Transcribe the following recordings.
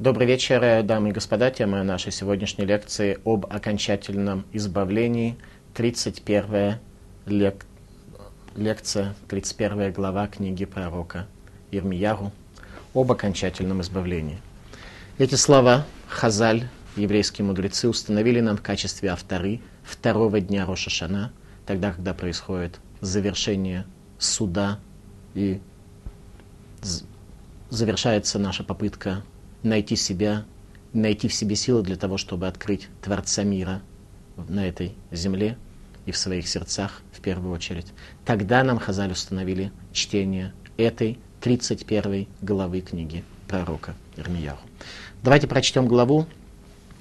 Добрый вечер, дамы и господа. Тема нашей сегодняшней лекции об окончательном избавлении. 31 лек... лекция, 31 глава книги пророка Ирмияру об окончательном избавлении. Эти слова Хазаль, еврейские мудрецы, установили нам в качестве авторы второго дня Рошашана, тогда, когда происходит завершение суда и завершается наша попытка найти себя, найти в себе силы для того, чтобы открыть Творца мира на этой земле и в своих сердцах в первую очередь. Тогда нам Хазаль установили чтение этой 31 главы книги пророка Ирмияру. Давайте прочтем главу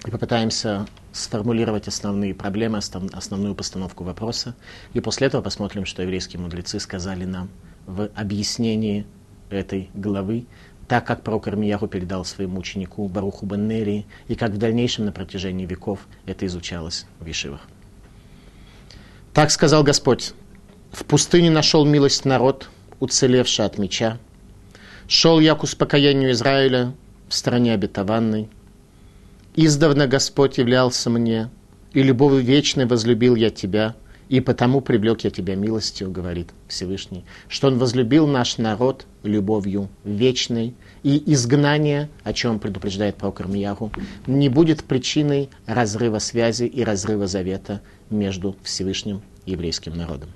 и попытаемся сформулировать основные проблемы, основную постановку вопроса. И после этого посмотрим, что еврейские мудрецы сказали нам в объяснении этой главы, так как пророк Армияху передал своему ученику Баруху Баннери, и как в дальнейшем на протяжении веков это изучалось в Ешивах. Так сказал Господь, в пустыне нашел милость народ, уцелевший от меча. Шел я к успокоению Израиля в стране обетованной. Издавна Господь являлся мне, и любовью вечной возлюбил я тебя – и потому привлек я тебя милостью, говорит Всевышний, что Он возлюбил наш народ любовью вечной, и изгнание, о чем предупреждает пророк Ирмияру, не будет причиной разрыва связи и разрыва завета между Всевышним и еврейским народом.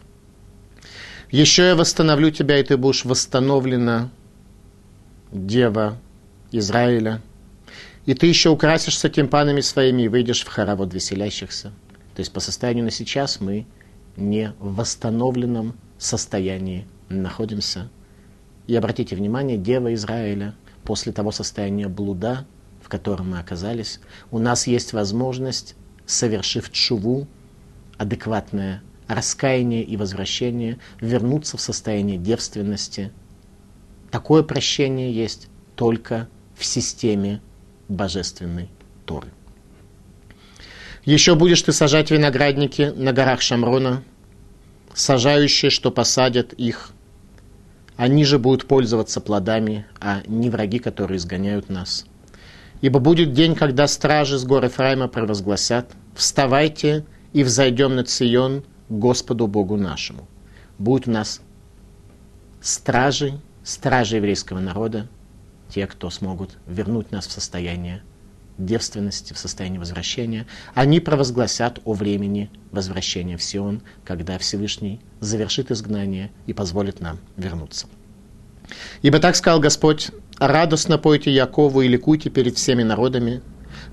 Еще я восстановлю тебя, и ты будешь восстановлена, дева Израиля, и ты еще украсишься тимпанами своими и выйдешь в хоровод веселящихся. То есть по состоянию на сейчас мы не в восстановленном состоянии находимся. И обратите внимание, Дева Израиля, после того состояния блуда, в котором мы оказались, у нас есть возможность, совершив чуву, адекватное раскаяние и возвращение, вернуться в состояние девственности. Такое прощение есть только в системе божественной Торы. Еще будешь ты сажать виноградники на горах Шамрона, сажающие, что посадят их. Они же будут пользоваться плодами, а не враги, которые изгоняют нас. Ибо будет день, когда стражи с гор Ефраима провозгласят, «Вставайте и взойдем на Цион Господу Богу нашему». Будут у нас стражи, стражи еврейского народа, те, кто смогут вернуть нас в состояние девственности, в состоянии возвращения, они провозгласят о времени возвращения в Сион, когда Всевышний завершит изгнание и позволит нам вернуться. Ибо так сказал Господь, радостно пойте Якову и ликуйте перед всеми народами,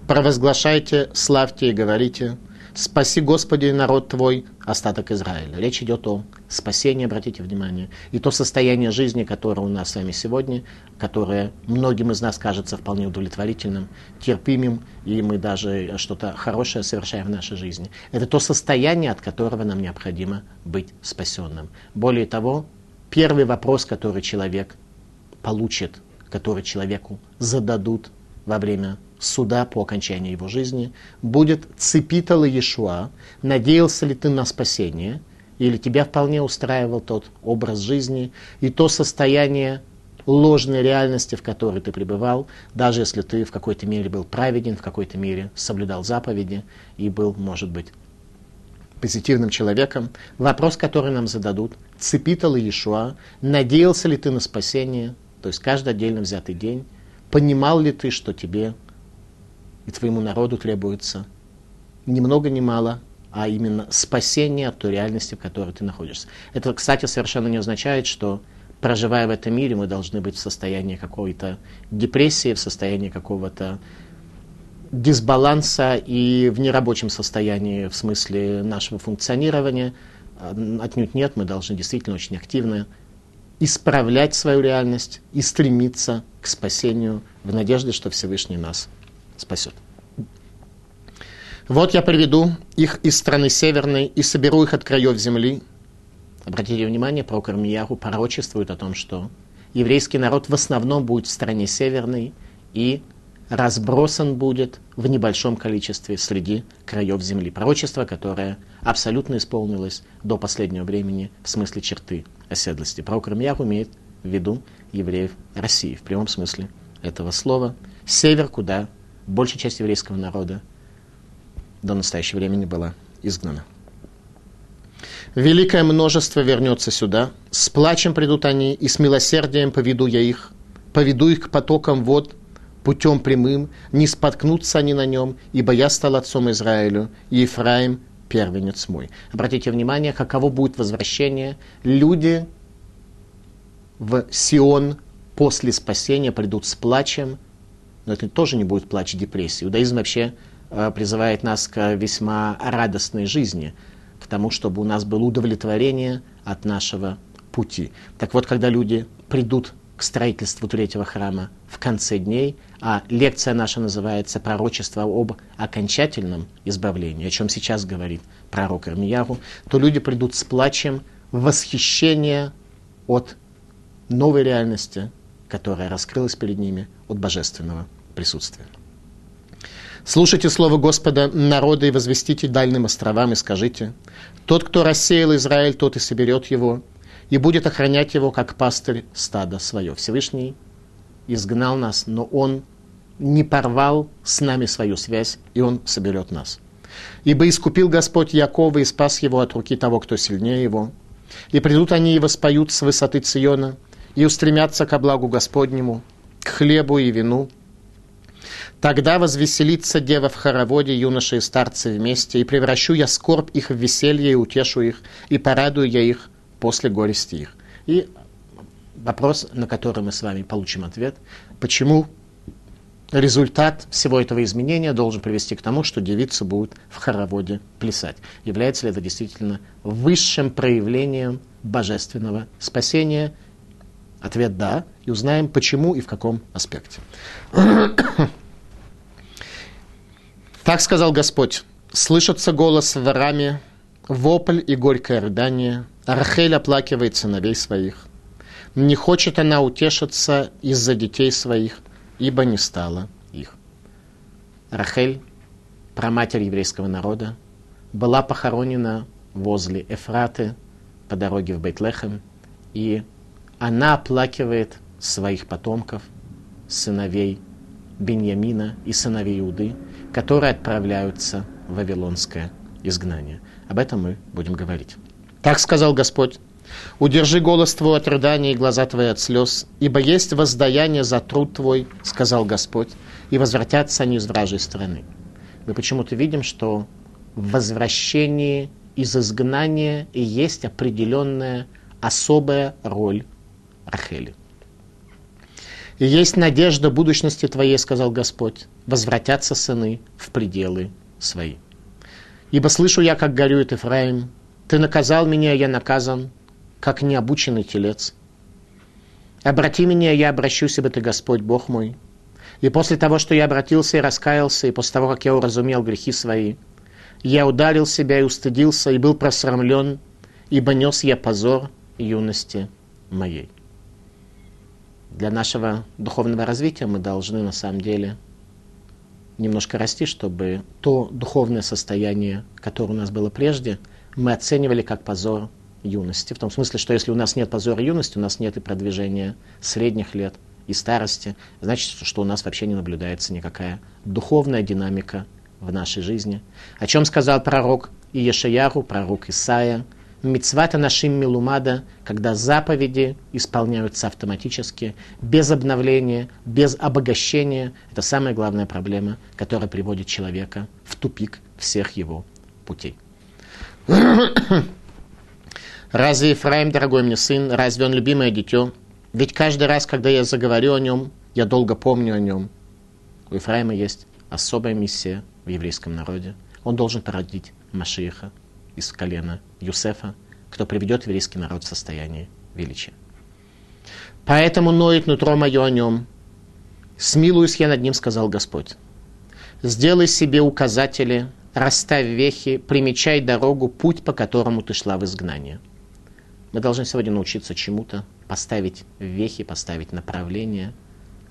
провозглашайте, славьте и говорите – Спаси, Господи, народ Твой, остаток Израиля. Речь идет о спасении, обратите внимание, и то состояние жизни, которое у нас с вами сегодня, которое многим из нас кажется вполне удовлетворительным, терпимым, и мы даже что-то хорошее совершаем в нашей жизни. Это то состояние, от которого нам необходимо быть спасенным. Более того, первый вопрос, который человек получит, который человеку зададут во время суда по окончании его жизни будет цепитала Иешуа, надеялся ли ты на спасение, или тебя вполне устраивал тот образ жизни и то состояние ложной реальности, в которой ты пребывал, даже если ты в какой-то мере был праведен, в какой-то мере соблюдал заповеди и был, может быть, позитивным человеком. Вопрос, который нам зададут, цепитал Иешуа, надеялся ли ты на спасение, то есть каждый отдельно взятый день, понимал ли ты, что тебе и твоему народу требуется ни много ни мало, а именно спасение от той реальности, в которой ты находишься. Это, кстати, совершенно не означает, что проживая в этом мире, мы должны быть в состоянии какой-то депрессии, в состоянии какого-то дисбаланса и в нерабочем состоянии в смысле нашего функционирования. Отнюдь нет, мы должны действительно очень активно исправлять свою реальность и стремиться к спасению в надежде, что Всевышний нас спасет. Вот я приведу их из страны северной и соберу их от краев земли. Обратите внимание, пророк Армияру пророчествует о том, что еврейский народ в основном будет в стране северной и разбросан будет в небольшом количестве среди краев земли. Пророчество, которое абсолютно исполнилось до последнего времени в смысле черты оседлости. Пророк Армияр имеет в виду евреев России в прямом смысле этого слова – Север, куда большая часть еврейского народа до настоящего времени была изгнана. Великое множество вернется сюда, с плачем придут они, и с милосердием поведу я их, поведу их к потокам вод, путем прямым, не споткнутся они на нем, ибо я стал отцом Израилю, и Ефраим первенец мой. Обратите внимание, каково будет возвращение. Люди в Сион после спасения придут с плачем, но это тоже не будет плач депрессии. Иудаизм вообще э, призывает нас к весьма радостной жизни, к тому, чтобы у нас было удовлетворение от нашего пути. Так вот, когда люди придут к строительству третьего храма в конце дней, а лекция наша называется «Пророчество об окончательном избавлении», о чем сейчас говорит пророк Ирмиягу, то люди придут с плачем восхищения от новой реальности, которая раскрылась перед ними от божественного присутствия. Слушайте слово Господа, народы, и возвестите дальним островам, и скажите, «Тот, кто рассеял Израиль, тот и соберет его, и будет охранять его, как пастырь стада свое». Всевышний изгнал нас, но Он не порвал с нами свою связь, и Он соберет нас. «Ибо искупил Господь Якова и спас его от руки того, кто сильнее его. И придут они и воспоют с высоты Циона, и устремятся ко благу Господнему, к хлебу и вину. Тогда возвеселится дева в хороводе, юноши и старцы вместе, и превращу я скорбь их в веселье и утешу их, и порадую я их после горести их. И вопрос, на который мы с вами получим ответ, почему результат всего этого изменения должен привести к тому, что девицы будут в хороводе плясать. Является ли это действительно высшим проявлением божественного спасения Ответ «да», и узнаем, почему и в каком аспекте. Так сказал Господь, слышится голос в раме, вопль и горькое рыдание, Рахель оплакивает сыновей своих. Не хочет она утешиться из-за детей своих, ибо не стало их. Рахель, праматерь еврейского народа, была похоронена возле Эфраты по дороге в Бейтлехем, и она оплакивает своих потомков, сыновей Беньямина и сыновей Иуды, которые отправляются в Вавилонское изгнание. Об этом мы будем говорить. Так сказал Господь, «Удержи голос твой от рыдания и глаза твои от слез, ибо есть воздаяние за труд твой, — сказал Господь, — и возвратятся они из вражей страны». Мы почему-то видим, что в возвращении из изгнания и есть определенная особая роль Рахели. «И есть надежда будущности твоей, — сказал Господь, — возвратятся сыны в пределы свои. Ибо слышу я, как горюет Ефраим, ты наказал меня, я наказан, как необученный телец. Обрати меня, я обращусь, ибо ты Господь, Бог мой. И после того, что я обратился и раскаялся, и после того, как я уразумел грехи свои, я ударил себя и устыдился, и был просрамлен, ибо нес я позор юности моей для нашего духовного развития мы должны на самом деле немножко расти, чтобы то духовное состояние, которое у нас было прежде, мы оценивали как позор юности. В том смысле, что если у нас нет позора юности, у нас нет и продвижения средних лет и старости, значит, что у нас вообще не наблюдается никакая духовная динамика в нашей жизни. О чем сказал пророк Иешаяру, пророк Исаия, Мицвата нашим милумада, когда заповеди исполняются автоматически, без обновления, без обогащения. Это самая главная проблема, которая приводит человека в тупик всех его путей. Разве Ефраим, дорогой мне сын, разве он любимое дитё? Ведь каждый раз, когда я заговорю о нем, я долго помню о нем. У Ефраима есть особая миссия в еврейском народе. Он должен породить Машииха, из колена Юсефа, кто приведет еврейский народ в состояние величия. Поэтому ноет нутро мое о нем. Смилуюсь я над ним, сказал Господь. Сделай себе указатели, расставь вехи, примечай дорогу, путь, по которому ты шла в изгнание. Мы должны сегодня научиться чему-то, поставить вехи, поставить направление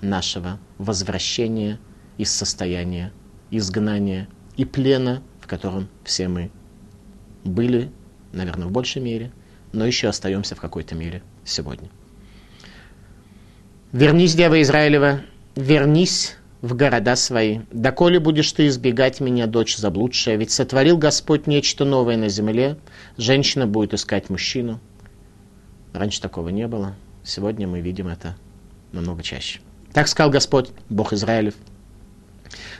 нашего возвращения из состояния изгнания и плена, в котором все мы были, наверное, в большей мере, но еще остаемся в какой-то мере сегодня. Вернись, Дева Израилева, вернись, в города свои. Доколе будешь ты избегать меня, дочь заблудшая? Ведь сотворил Господь нечто новое на земле. Женщина будет искать мужчину. Раньше такого не было. Сегодня мы видим это намного чаще. Так сказал Господь, Бог Израилев.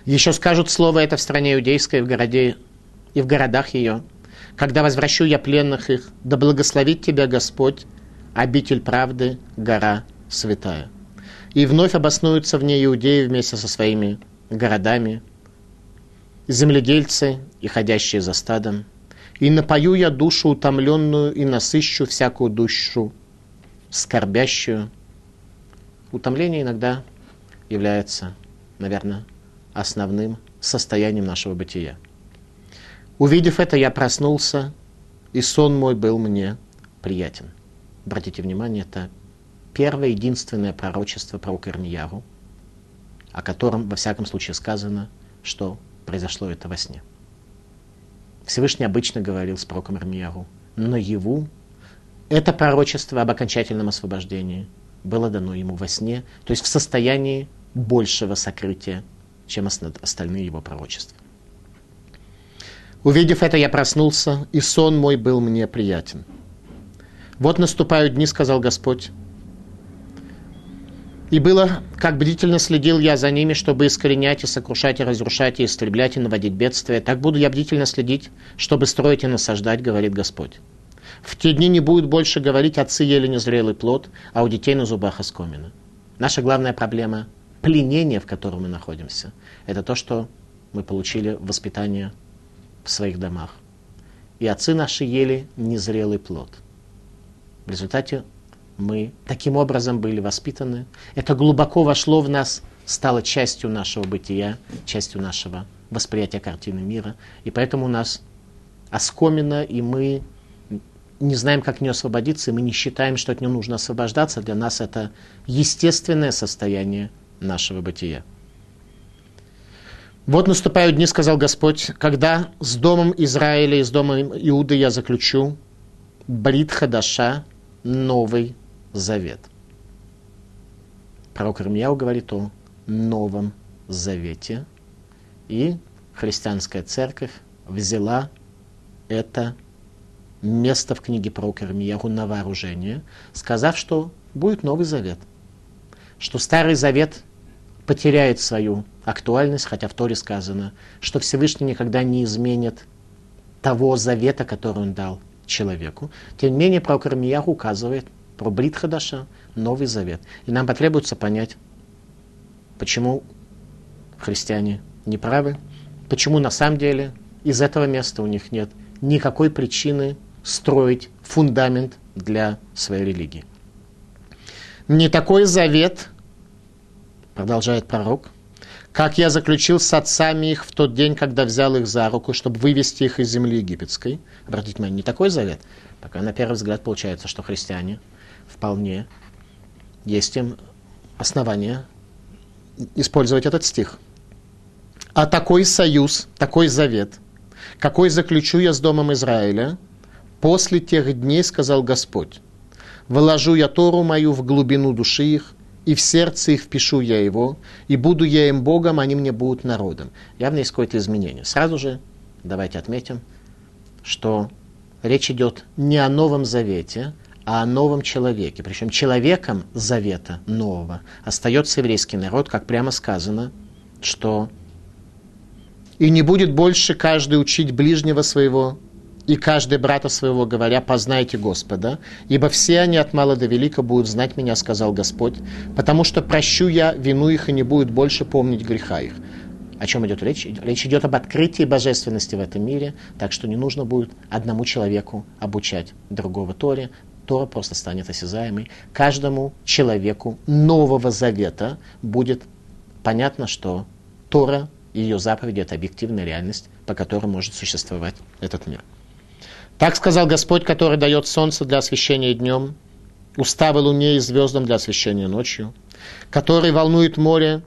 Еще скажут слово это в стране иудейской, в городе и в городах ее. Когда возвращу я пленных их, да благословит тебя Господь, обитель правды, гора святая. И вновь обоснуются в ней иудеи вместе со своими городами, земледельцы и ходящие за стадом. И напою я душу утомленную и насыщу всякую душу скорбящую. Утомление иногда является, наверное, основным состоянием нашего бытия. Увидев это, я проснулся, и сон мой был мне приятен. Обратите внимание, это первое единственное пророчество про Ирмияру, о котором, во всяком случае, сказано, что произошло это во сне. Всевышний обычно говорил с пророком Ирмияру, но его это пророчество об окончательном освобождении было дано ему во сне, то есть в состоянии большего сокрытия, чем остальные его пророчества. Увидев это, я проснулся, и сон мой был мне приятен. Вот наступают дни, сказал Господь, и было, как бдительно следил я за ними, чтобы искоренять и сокрушать, и разрушать, и истреблять, и наводить бедствия. Так буду я бдительно следить, чтобы строить и насаждать, говорит Господь. В те дни не будет больше говорить, отцы ели незрелый плод, а у детей на зубах оскомина. Наша главная проблема – пленение, в котором мы находимся. Это то, что мы получили воспитание в своих домах. И отцы наши ели незрелый плод. В результате мы таким образом были воспитаны. Это глубоко вошло в нас, стало частью нашего бытия, частью нашего восприятия картины мира. И поэтому у нас оскомина, и мы не знаем, как нее освободиться, и мы не считаем, что от нее нужно освобождаться. Для нас это естественное состояние нашего бытия. Вот наступают дни, сказал Господь, когда с домом Израиля и с домом Иуды я заключу Брит Хадаша, новый Завет. Пророк Ирмияу говорит о Новом Завете, и христианская церковь взяла это место в книге пророка Ирмияу на вооружение, сказав, что будет Новый Завет, что Старый Завет потеряет свою актуальность, хотя в Торе сказано, что Всевышний никогда не изменит того завета, который он дал человеку. Тем не менее, пророк Ирмияу указывает про Брит Хадаша, Новый Завет. И нам потребуется понять, почему христиане не правы, почему на самом деле из этого места у них нет никакой причины строить фундамент для своей религии. Не такой завет, продолжает пророк, как я заключил с отцами их в тот день, когда взял их за руку, чтобы вывести их из земли египетской. Обратите внимание, не такой завет. Пока на первый взгляд получается, что христиане вполне есть им основания использовать этот стих. А такой союз, такой завет, какой заключу я с Домом Израиля, после тех дней, сказал Господь, вложу я Тору мою в глубину души их, и в сердце их впишу я его, и буду я им Богом, они мне будут народом. Явно есть какое-то изменение. Сразу же давайте отметим, что речь идет не о Новом Завете, а о новом человеке. Причем человеком завета нового остается еврейский народ, как прямо сказано, что «И не будет больше каждый учить ближнего своего, и каждый брата своего, говоря, познайте Господа, ибо все они от мала до велика будут знать меня, сказал Господь, потому что прощу я вину их и не будет больше помнить греха их». О чем идет речь? Речь идет об открытии божественности в этом мире, так что не нужно будет одному человеку обучать другого Торе, Тора просто станет осязаемой. Каждому человеку Нового Завета будет понятно, что Тора ее заповеди – это объективная реальность, по которой может существовать этот мир. Так сказал Господь, который дает солнце для освещения днем, уставы луне и звездам для освещения ночью, который волнует море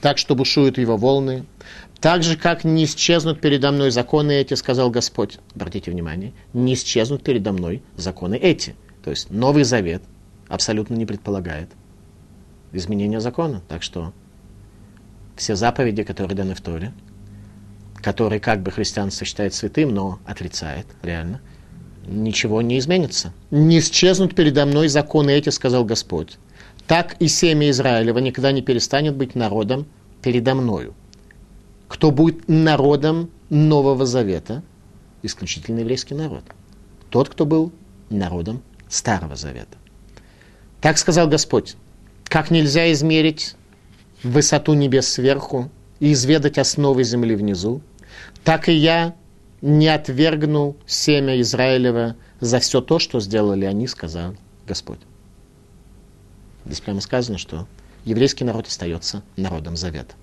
так, что бушуют его волны, так же, как не исчезнут передо мной законы эти, сказал Господь. Обратите внимание, не исчезнут передо мной законы эти. То есть Новый Завет абсолютно не предполагает изменения закона. Так что все заповеди, которые даны в Торе, которые как бы христианство считает святым, но отрицает реально, ничего не изменится. Не исчезнут передо мной законы эти, сказал Господь. Так и семя Израилева никогда не перестанет быть народом передо мною. Кто будет народом Нового Завета? Исключительно еврейский народ. Тот, кто был народом Старого Завета. Так сказал Господь. Как нельзя измерить высоту небес сверху и изведать основы земли внизу, так и я не отвергну семя Израилева за все то, что сделали они, сказал Господь. Здесь прямо сказано, что еврейский народ остается народом завета.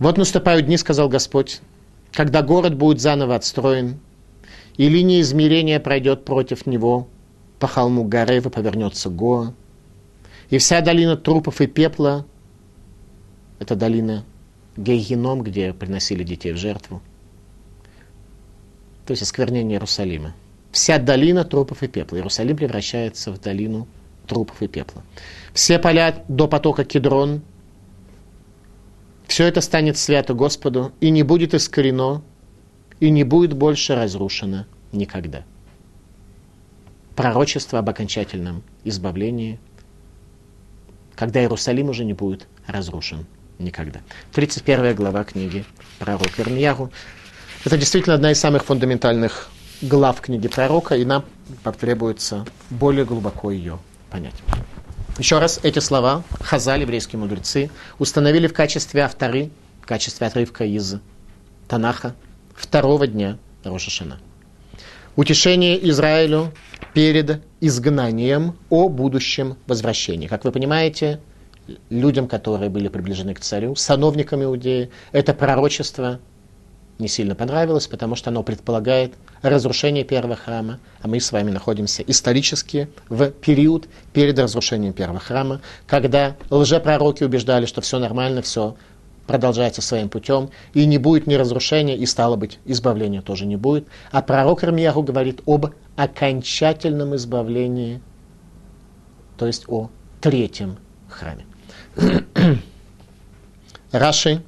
Вот наступают дни, сказал Господь, когда город будет заново отстроен, и линия измерения пройдет против него по холму Гарева, повернется Гоа, и вся долина трупов и пепла, это долина Гейгеном, где приносили детей в жертву, то есть осквернение Иерусалима. Вся долина трупов и пепла. Иерусалим превращается в долину трупов и пепла. Все поля до потока Кедрон, все это станет свято Господу и не будет искорено, и не будет больше разрушено никогда. Пророчество об окончательном избавлении, когда Иерусалим уже не будет разрушен никогда. 31 глава книги пророка Ирмиягу. Это действительно одна из самых фундаментальных глав книги пророка, и нам потребуется более глубоко ее понять. Еще раз, эти слова Хазали, еврейские мудрецы, установили в качестве авторы, в качестве отрывка из Танаха второго дня Рошашана. Утешение Израилю перед изгнанием о будущем возвращении. Как вы понимаете, людям, которые были приближены к царю, сановникам Иудеи, это пророчество не сильно понравилось, потому что оно предполагает разрушение первого храма, а мы с вами находимся исторически в период перед разрушением первого храма, когда лжепророки убеждали, что все нормально, все продолжается своим путем, и не будет ни разрушения, и стало быть, избавления тоже не будет. А пророк Рамьяху говорит об окончательном избавлении, то есть о третьем храме. Раши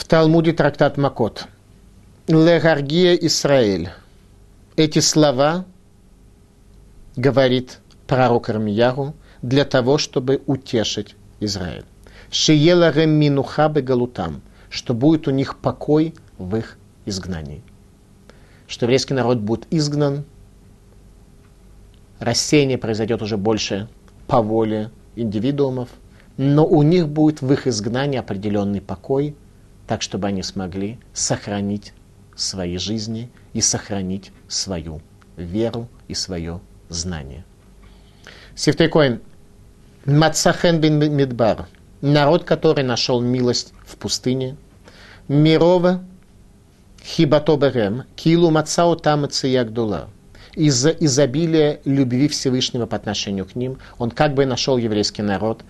в Талмуде трактат Макот. Легаргия Исраэль. Эти слова говорит пророк Армияру для того, чтобы утешить Израиль. Шиела рем минуха галутам, что будет у них покой в их изгнании. Что еврейский народ будет изгнан, рассеяние произойдет уже больше по воле индивидуумов, но у них будет в их изгнании определенный покой – так чтобы они смогли сохранить свои жизни и сохранить свою веру и свое знание. Сифтейкоин. Мацахен бин Мидбар. Народ, который нашел милость в пустыне. Мирова хибатоберем. Килу мацао там Ягдула. Из-за изобилия любви Всевышнего по отношению к ним, он как бы нашел еврейский народ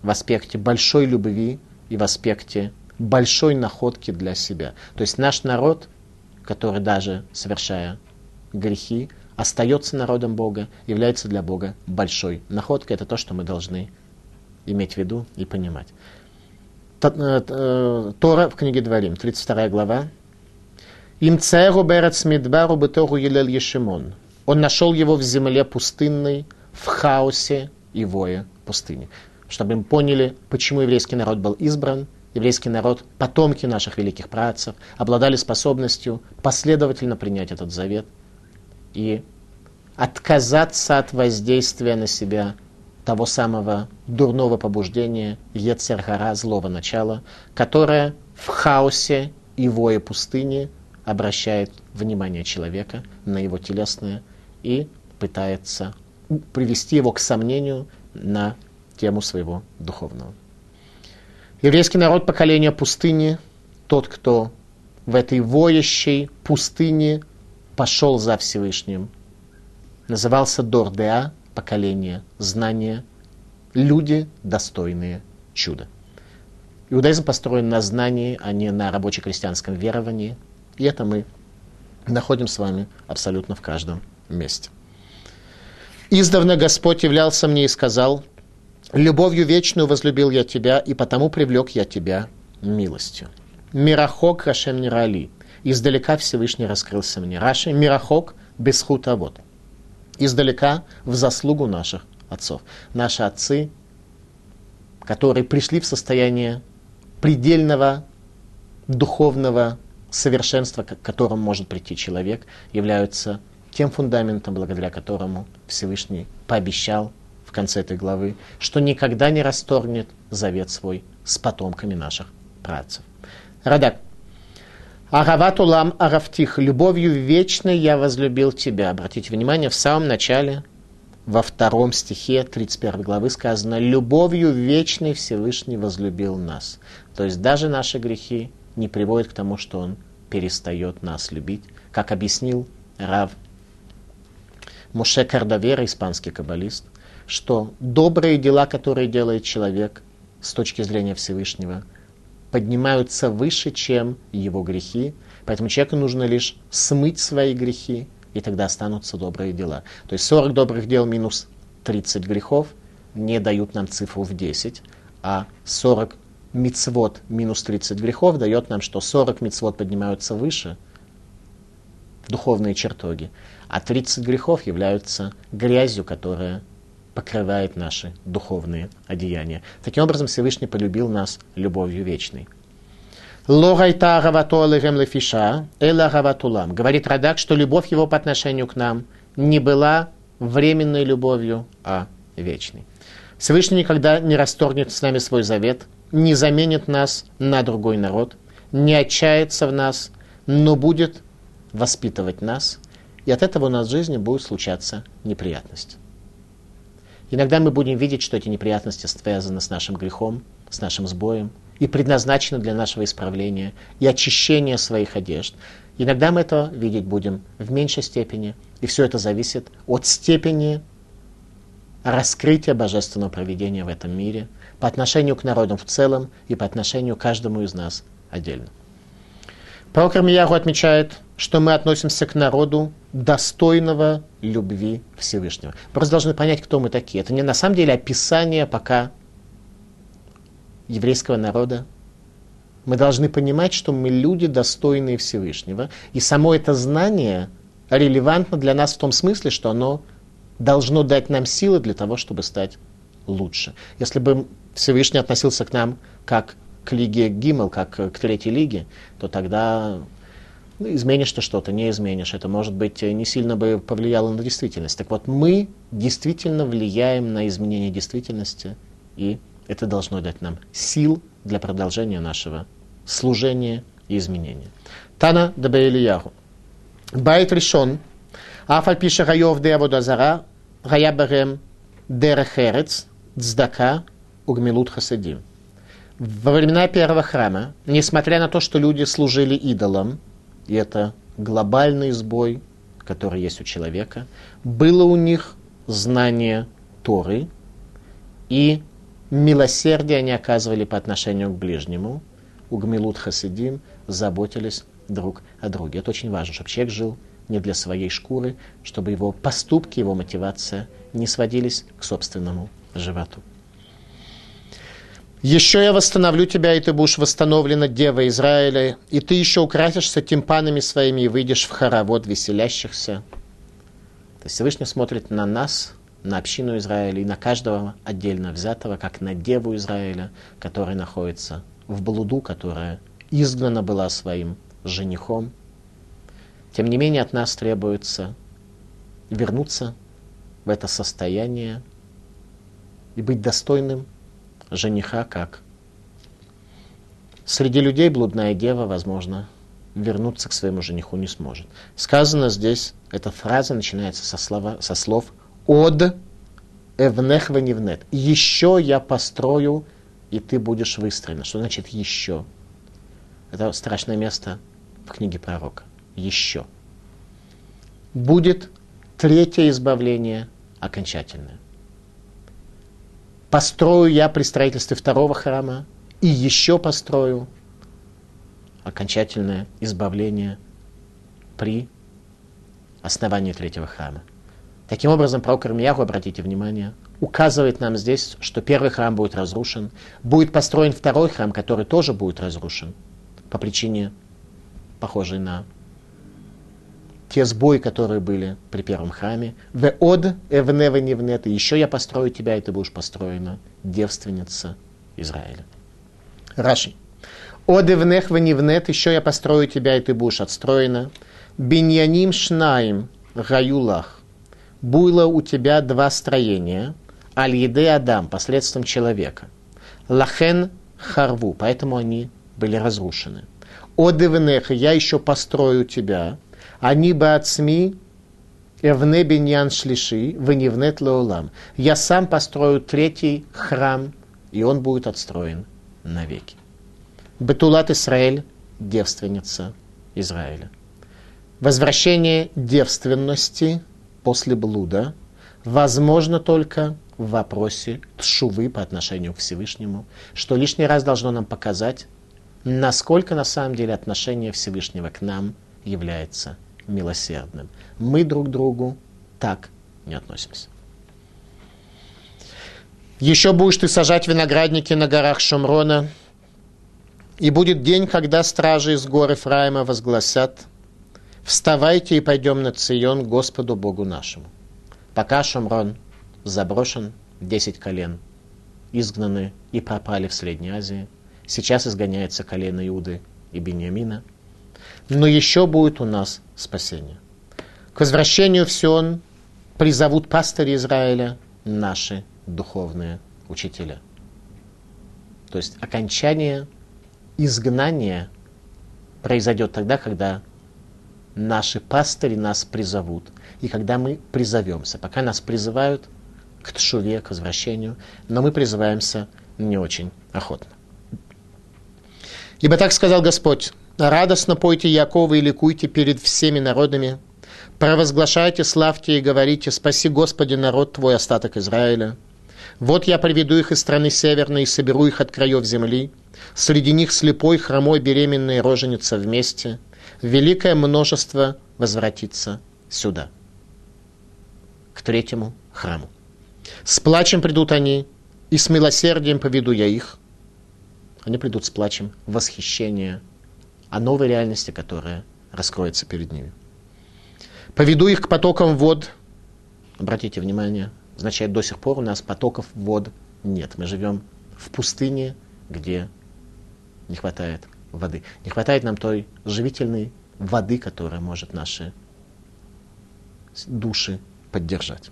в аспекте большой любви и в аспекте большой находки для себя. То есть наш народ, который даже совершая грехи, остается народом Бога, является для Бога большой находкой. Это то, что мы должны иметь в виду и понимать. Э, э, Тора в книге Дворим, 32 глава. Им церу берец мидбару бетору елел ешимон. Он нашел его в земле пустынной, в хаосе и вое пустыни. Чтобы мы поняли, почему еврейский народ был избран, еврейский народ, потомки наших великих працев, обладали способностью последовательно принять этот завет и отказаться от воздействия на себя того самого дурного побуждения, Ецергара, злого начала, которое в хаосе и вое пустыни обращает внимание человека на его телесное и пытается привести его к сомнению на тему своего духовного. Еврейский народ поколения пустыни, тот, кто в этой воящей пустыне пошел за Всевышним, назывался Дордеа, поколение знания, люди, достойные чуда. Иудаизм построен на знании, а не на рабоче-крестьянском веровании. И это мы находим с вами абсолютно в каждом месте. Издавна Господь являлся мне и сказал, Любовью вечную возлюбил я тебя, и потому привлек я тебя милостью. Мирахок Рашем Нирали. Издалека Всевышний раскрылся мне. Раши Мирахок без хутовод. Издалека в заслугу наших отцов. Наши отцы, которые пришли в состояние предельного духовного совершенства, к которому может прийти человек, являются тем фундаментом, благодаря которому Всевышний пообещал конце этой главы, что никогда не расторгнет завет свой с потомками наших працев. Радак. Арават улам аравтих. Любовью вечной я возлюбил тебя. Обратите внимание, в самом начале, во втором стихе 31 главы сказано, любовью вечной Всевышний возлюбил нас. То есть даже наши грехи не приводят к тому, что он перестает нас любить. Как объяснил Рав Муше Кардавера, испанский каббалист, что добрые дела, которые делает человек с точки зрения Всевышнего, поднимаются выше, чем его грехи. Поэтому человеку нужно лишь смыть свои грехи, и тогда останутся добрые дела. То есть 40 добрых дел минус 30 грехов не дают нам цифру в 10, а 40 мицвод минус 30 грехов дает нам, что 40 мицвод поднимаются выше, в духовные чертоги, а 30 грехов являются грязью, которая покрывает наши духовные одеяния. Таким образом, Всевышний полюбил нас любовью вечной. Говорит Радак, что любовь его по отношению к нам не была временной любовью, а вечной. Всевышний никогда не расторгнет с нами свой завет, не заменит нас на другой народ, не отчается в нас, но будет воспитывать нас, и от этого у нас в жизни будет случаться неприятность. Иногда мы будем видеть, что эти неприятности связаны с нашим грехом, с нашим сбоем, и предназначены для нашего исправления и очищения своих одежд. Иногда мы это видеть будем в меньшей степени, и все это зависит от степени раскрытия божественного проведения в этом мире по отношению к народам в целом и по отношению к каждому из нас отдельно. Пророк Армияру отмечает, что мы относимся к народу достойного любви Всевышнего. Просто должны понять, кто мы такие. Это не на самом деле описание пока еврейского народа. Мы должны понимать, что мы люди, достойные Всевышнего. И само это знание релевантно для нас в том смысле, что оно должно дать нам силы для того, чтобы стать лучше. Если бы Всевышний относился к нам как к лиге Гиммел, как к третьей лиге, то тогда ну, изменишь ты что-то, не изменишь. Это, может быть, не сильно бы повлияло на действительность. Так вот, мы действительно влияем на изменение действительности, и это должно дать нам сил для продолжения нашего служения и изменения. Тана Дабаэлияху. Байт решен. Афаль пише Райов де Абудазара, Раябарем Дерехерец, Цдака, Угмилут Хасадим. Во времена первого храма, несмотря на то, что люди служили идолам, и это глобальный сбой, который есть у человека, было у них знание Торы, и милосердие они оказывали по отношению к ближнему, у Гмилут Хасидим заботились друг о друге. Это очень важно, чтобы человек жил не для своей шкуры, чтобы его поступки, его мотивация не сводились к собственному животу. Еще я восстановлю тебя, и ты будешь восстановлена, Дева Израиля, и ты еще украсишься тимпанами своими и выйдешь в хоровод веселящихся. То есть Всевышний смотрит на нас, на общину Израиля и на каждого отдельно взятого, как на Деву Израиля, которая находится в блуду, которая изгнана была своим женихом. Тем не менее, от нас требуется вернуться в это состояние и быть достойным жениха как. Среди людей блудная дева, возможно, вернуться к своему жениху не сможет. Сказано здесь, эта фраза начинается со, слова, со слов «от эвнех веневнет». «Еще я построю, и ты будешь выстроена». Что значит «еще»? Это страшное место в книге пророка. «Еще». Будет третье избавление окончательное построю я при строительстве второго храма и еще построю окончательное избавление при основании третьего храма. Таким образом, пророк Ирмияху, обратите внимание, указывает нам здесь, что первый храм будет разрушен, будет построен второй храм, который тоже будет разрушен по причине, похожей на те сбои, которые были при первом храме. В од эвнева невнет, и еще я построю тебя, и ты будешь построена девственница Израиля. Раши. Од эвнех невнет, еще я построю тебя, и ты будешь отстроена. Биньяним шнаим гаюлах. Было у тебя два строения. Аль-Еде Адам, последствием человека. Лахен Харву, поэтому они были разрушены. Одевнеха, я еще построю тебя. Они СМИ Эвне биньян шлиши, веневнет леолам. Я сам построю третий храм, и он будет отстроен навеки. Бетулат Исраэль, девственница Израиля. Возвращение девственности после блуда возможно только в вопросе тшувы по отношению к Всевышнему, что лишний раз должно нам показать, насколько на самом деле отношение Всевышнего к нам является милосердным. Мы друг к другу так не относимся. Еще будешь ты сажать виноградники на горах Шумрона, и будет день, когда стражи из горы Фраима возгласят, «Вставайте и пойдем на Цион Господу Богу нашему». Пока Шумрон заброшен, 10 колен изгнаны и пропали в Средней Азии. Сейчас изгоняется колено Иуды и Бениамина. Но еще будет у нас спасение. К возвращению в Сион призовут пастыри Израиля наши духовные учителя. То есть окончание изгнания произойдет тогда, когда наши пастыри нас призовут. И когда мы призовемся. Пока нас призывают, к тшуве, к возвращению, но мы призываемся не очень охотно. Ибо так сказал Господь, радостно пойте Якова и ликуйте перед всеми народами, провозглашайте, славьте и говорите, спаси Господи народ твой, остаток Израиля. Вот я приведу их из страны северной и соберу их от краев земли. Среди них слепой, хромой, беременный роженица вместе. Великое множество возвратится сюда, к третьему храму. С плачем придут они, и с милосердием поведу я их. Они придут с плачем восхищения о новой реальности, которая раскроется перед ними. Поведу их к потокам вод. Обратите внимание, означает, до сих пор у нас потоков вод нет. Мы живем в пустыне, где не хватает воды. Не хватает нам той живительной воды, которая может наши души поддержать.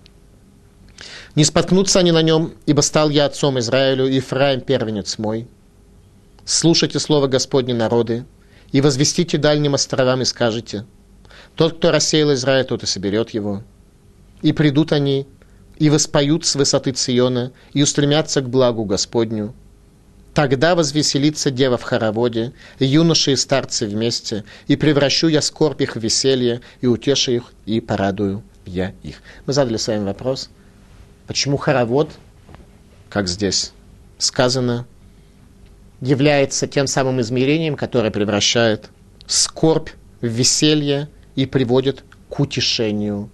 Не споткнутся они на нем, ибо стал я отцом Израилю, и Ефраим первенец мой. Слушайте слово Господне народы, и возвестите дальним островам и скажете, тот, кто рассеял Израиль, тот и соберет его. И придут они, и воспоют с высоты Циона, и устремятся к благу Господню. Тогда возвеселится дева в хороводе, и юноши и старцы вместе, и превращу я скорбь их в веселье, и утешу их, и порадую я их. Мы задали с вами вопрос – Почему хоровод, как здесь сказано, является тем самым измерением, которое превращает скорбь в веселье и приводит к утешению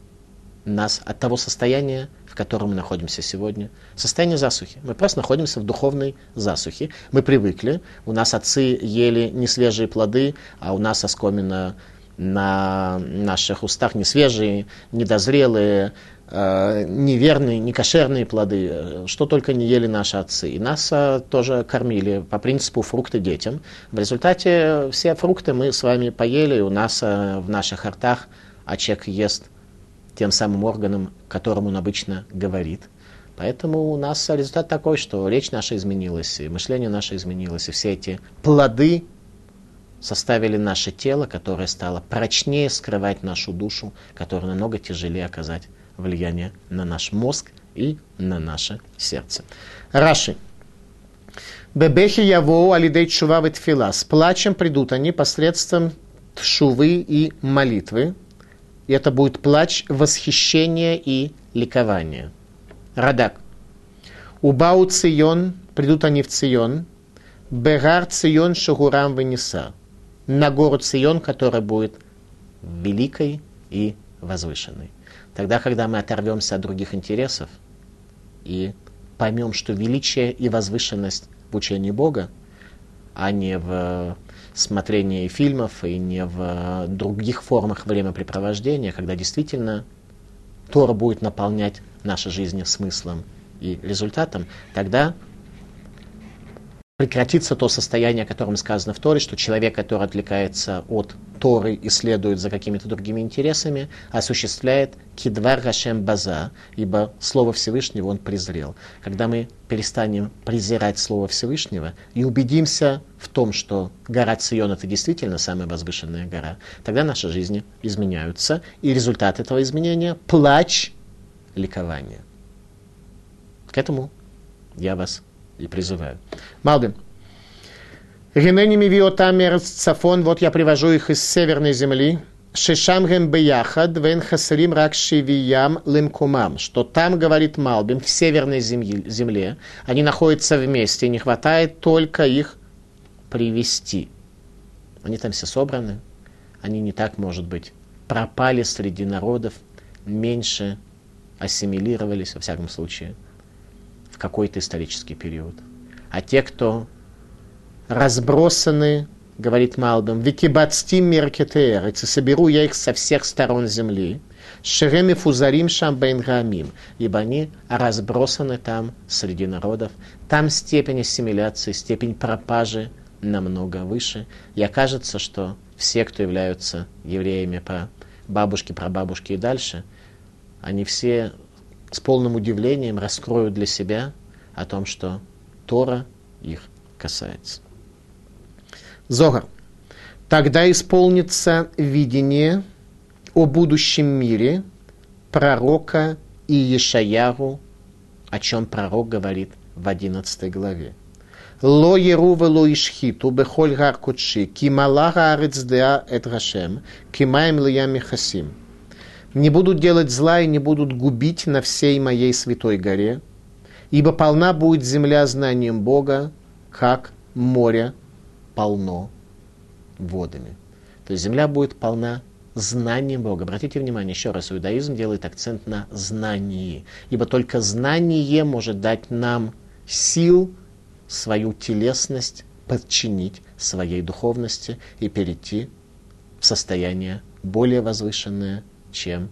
нас от того состояния, в котором мы находимся сегодня. Состояние засухи. Мы просто находимся в духовной засухе. Мы привыкли. У нас отцы ели не свежие плоды, а у нас оскомина на наших устах не свежие, недозрелые, неверные, некошерные плоды, что только не ели наши отцы. И нас э, тоже кормили по принципу фрукты детям. В результате все фрукты мы с вами поели, у нас э, в наших ртах, а человек ест тем самым органом, которым он обычно говорит. Поэтому у нас результат такой, что речь наша изменилась, и мышление наше изменилось, и все эти плоды составили наше тело, которое стало прочнее скрывать нашу душу, которое намного тяжелее оказать влияние на наш мозг и на наше сердце. Раши. Бебехи явоу алидей чува ветфила. С плачем придут они посредством тшувы и молитвы. И это будет плач восхищения и ликования. Радак. Убау Цион, придут они в Цион, Бегар Цион Шагурам Венеса на гору Цион, которая будет великой и возвышенной. Тогда, когда мы оторвемся от других интересов, и поймем, что величие и возвышенность в учении Бога, а не в смотрении фильмов и не в других формах времяпрепровождения, когда действительно Тора будет наполнять наши жизни смыслом и результатом, тогда прекратится то состояние, о котором сказано в Торе, что человек, который отвлекается от Торы и следует за какими-то другими интересами, осуществляет кидвар Хашем База, ибо Слово Всевышнего он презрел. Когда мы перестанем презирать Слово Всевышнего и убедимся в том, что гора Цион это действительно самая возвышенная гора, тогда наши жизни изменяются, и результат этого изменения – плач, ликование. К этому я вас и призываю. Малбин. Генени мивиота мерц цафон, вот я привожу их из северной земли, Шишам гем бияхад, вен хасрим рак шивиям лимкумам, что там, говорит Малбим, в северной земле, они находятся вместе, не хватает только их привести. Они там все собраны, они не так, может быть, пропали среди народов, меньше ассимилировались, во всяком случае, какой-то исторический период. А те, кто разбросаны, говорит Малбим, викибацтим меркетеерец, и соберу я их со всех сторон земли, шереми фузарим шамбейн гамим, ибо они разбросаны там среди народов, там степень ассимиляции, степень пропажи намного выше, и окажется, что все, кто являются евреями по бабушке, прабабушке и дальше, они все с полным удивлением раскроют для себя о том, что Тора их касается. Зогар. Тогда исполнится видение о будущем мире пророка Иешаяру, о чем пророк говорит в 11 главе. Ло еру вело ишхиту бехоль гар кудши, ки малага арецдеа эт Гашем, ки маем лиями хасим не будут делать зла и не будут губить на всей моей святой горе, ибо полна будет земля знанием Бога, как море полно водами. То есть земля будет полна знанием Бога. Обратите внимание, еще раз, иудаизм делает акцент на знании, ибо только знание может дать нам сил свою телесность подчинить своей духовности и перейти в состояние более возвышенное, чем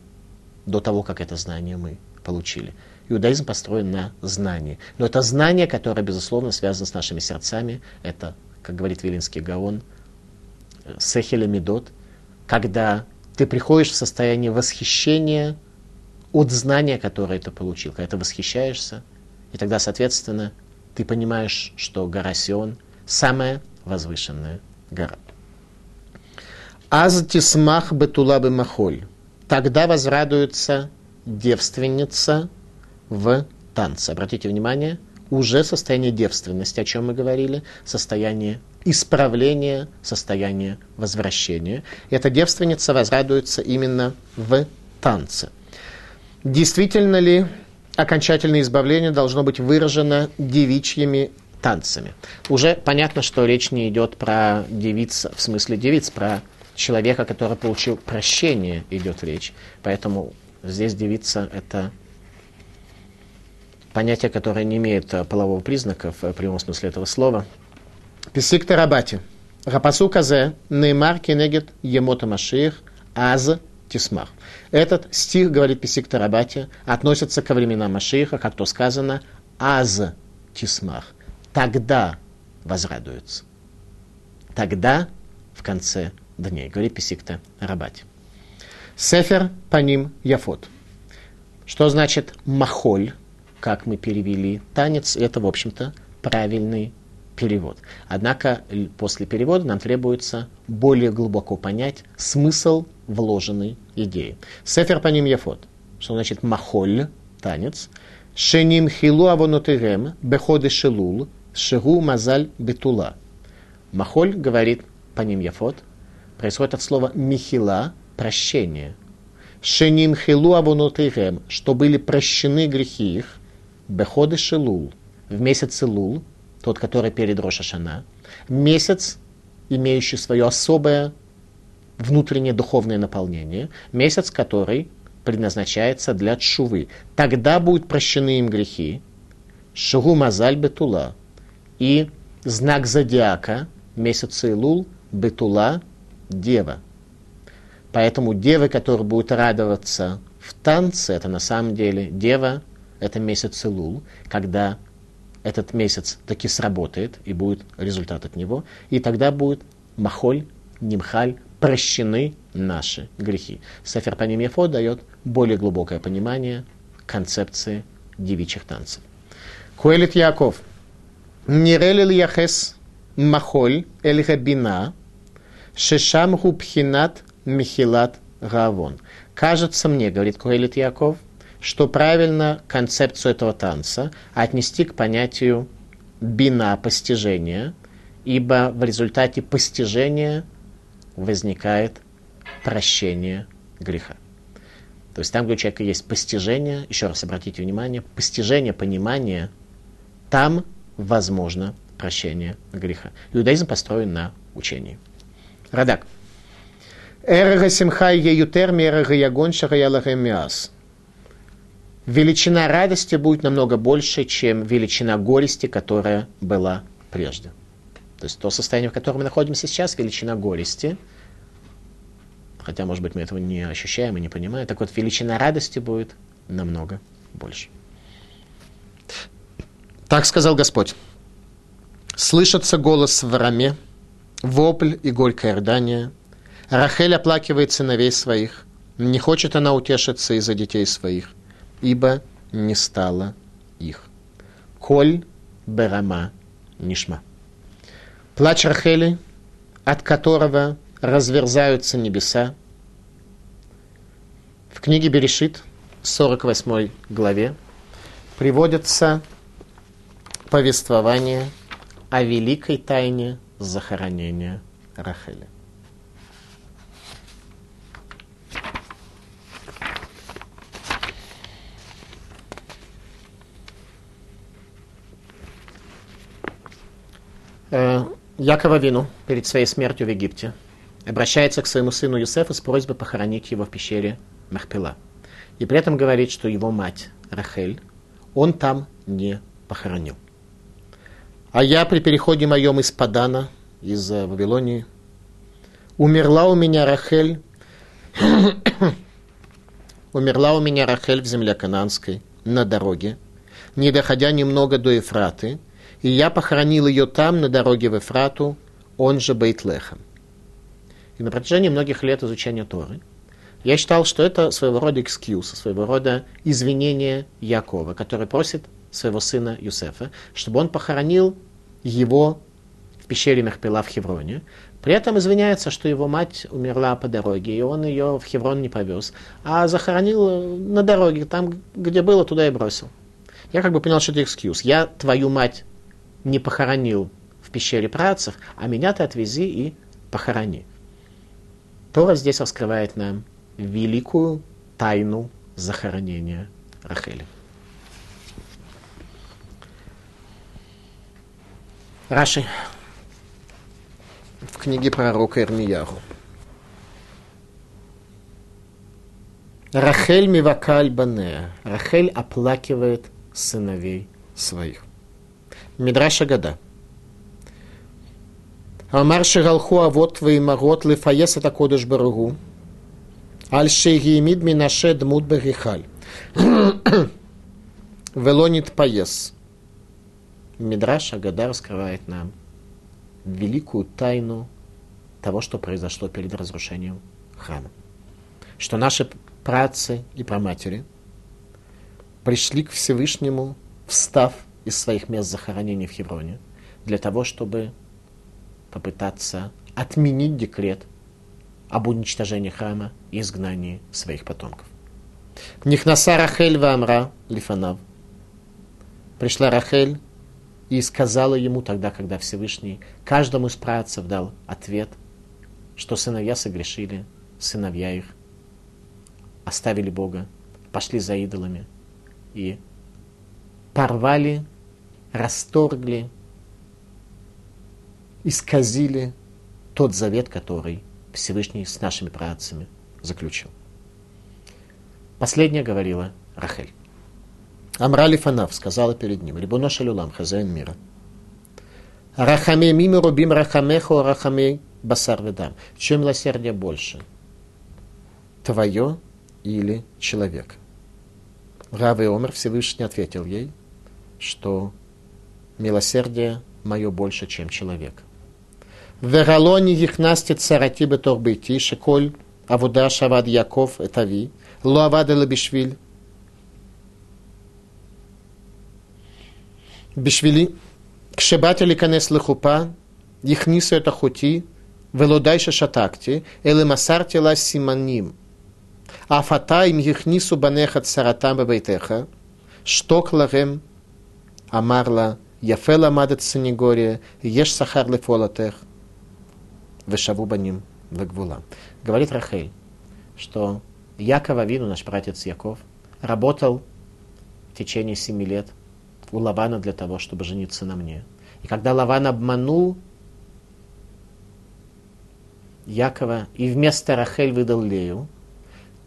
до того, как это знание мы получили. Иудаизм построен на знании. Но это знание, которое, безусловно, связано с нашими сердцами. Это, как говорит Вилинский Гаон, сехеля медот, когда ты приходишь в состояние восхищения от знания, которое ты получил. Когда ты восхищаешься, и тогда, соответственно, ты понимаешь, что гора Сион – самая возвышенная гора. Аз тисмах бетула махоль тогда возрадуется девственница в танце. Обратите внимание, уже состояние девственности, о чем мы говорили, состояние исправления, состояние возвращения. И эта девственница возрадуется именно в танце. Действительно ли окончательное избавление должно быть выражено девичьими танцами? Уже понятно, что речь не идет про девиц, в смысле девиц, про человека, который получил прощение, идет речь. Поэтому здесь девица – это понятие, которое не имеет э, полового признака в прямом смысле этого слова. Писик Тарабати. Рапасу казе неймар кенегет емота маших аз тисмах. Этот стих, говорит Писик Тарабати, относится ко временам Машиха, как то сказано, аз тисмах. Тогда возрадуется. Тогда в конце дней, говорит Писикта Рабати. Сефер по ним Яфот. Что значит махоль, как мы перевели? Танец – это, в общем-то, правильный перевод. Однако после перевода нам требуется более глубоко понять смысл вложенной идеи. Сефер по ним Яфот. Что значит махоль, танец? Шеним хилу авонотырем беходы шелул шеру мазаль бетула. Махоль говорит по ним Яфот, происходит от слова «михила» – прощение. «Шеним хилу абунутыхем» – что были прощены грехи их, «беходы шелул» – в месяце Лул, тот, который перед Рошашана, месяц, имеющий свое особое внутреннее духовное наполнение, месяц, который предназначается для чувы. Тогда будут прощены им грехи, Шгу Мазаль Бетула. И знак зодиака месяца Илул Бетула – Дева. Поэтому девы, которые будут радоваться в танце, это на самом деле Дева – это месяц Илул, когда этот месяц таки сработает, и будет результат от него, и тогда будет Махоль, Нимхаль, прощены наши грехи. Сефер Панимефо дает более глубокое понимание концепции девичьих танцев. Куэлит Яков. Нирелил яхес махоль эль габина, шешам губхинат михилат гавон. Кажется мне, говорит Куэлит Яков, что правильно концепцию этого танца отнести к понятию бина, постижения, ибо в результате постижения возникает прощение греха. То есть там, где у человека есть постижение, еще раз обратите внимание, постижение, понимание, там возможно прощение греха. Иудаизм построен на учении. Радак. Эрега симхай еютер мерега ягон миас. Величина радости будет намного больше, чем величина горести, которая была прежде. То есть то состояние, в котором мы находимся сейчас, величина горести, хотя, может быть, мы этого не ощущаем и не понимаем, так вот, величина радости будет намного больше. Так сказал Господь. Слышится голос в раме, вопль и горькое рыдание. Рахель оплакивает сыновей своих. Не хочет она утешиться из-за детей своих, ибо не стало их. Коль берама нишма. Плач Рахели, от которого разверзаются небеса. В книге Берешит, 48 главе, приводится повествование о великой тайне захоронения Рахели. Э, Якова Вину перед своей смертью в Египте обращается к своему сыну Юсефу с просьбой похоронить его в пещере Махпила. И при этом говорит, что его мать Рахель он там не похоронил. А я при переходе моем из Падана, из Вавилонии, умерла у меня Рахель, умерла у меня Рахель в земле Кананской на дороге, не доходя немного до Ефраты, и я похоронил ее там, на дороге в Эфрату, он же Бейтлехем. И на протяжении многих лет изучения Торы я считал, что это своего рода экскьюз, своего рода извинение Якова, который просит своего сына Юсефа, чтобы он похоронил его в пещере Мехпила в Хевроне. При этом извиняется, что его мать умерла по дороге, и он ее в Хеврон не повез, а захоронил на дороге, там, где было, туда и бросил. Я как бы понял, что это экскьюз. Я твою мать не похоронил в пещере працев, а меня ты отвези и похорони. Тора здесь раскрывает нам великую тайну захоронения Рахели. Раши в книге пророка Ирмияру. Рахель мивакаль банея. Рахель оплакивает сыновей своих. Мидраша Гада. Амар шигалху авот веймарот лифаес это кодыш барагу. Аль шейгиемид минаше дмут бегихаль. Велонит поес. Мидраш Агада раскрывает нам великую тайну того, что произошло перед разрушением храма. Что наши працы и праматери пришли к Всевышнему, встав из своих мест захоронений в Хевроне, для того, чтобы попытаться отменить декрет об уничтожении храма и изгнании своих потомков. Нихнаса Рахель Вамра Лифанав. Пришла Рахель и сказала ему тогда, когда Всевышний каждому из працев дал ответ, что сыновья согрешили, сыновья их оставили Бога, пошли за идолами и порвали расторгли, исказили тот завет, который Всевышний с нашими працами заключил. Последняя говорила Рахель. Амрали Фанав сказала перед ним, Рибуно Шалюлам, хозяин мира. Рахаме мимо рубим рахамеху рахаме басар ведам. Чье милосердие больше? Твое или человек? Рав Омер Всевышний ответил ей, что милосердие мое больше, чем человек. Вералони яхнасти царатибе торбейти шеколь авуда шавад Яков этави луавада лабишвиль בשבילי, כשבאתי להיכנס לחופה, הכניסו את אחותי, ולא די ששתקתי, אלא מסרתי לה סימנים. אף אתה, אם הכניסו בניך צרתם בביתך, שתוק להם, אמר לה, יפה למדת סניגוריה, יש שכר לפעולתך, ושבו בנים וגבולה. Говорит Рахель, что Якова Вину, наш братец Яков, работал в течение семи лет у Лавана для того, чтобы жениться на мне. И когда Лаван обманул Якова и вместо Рахель выдал Лею,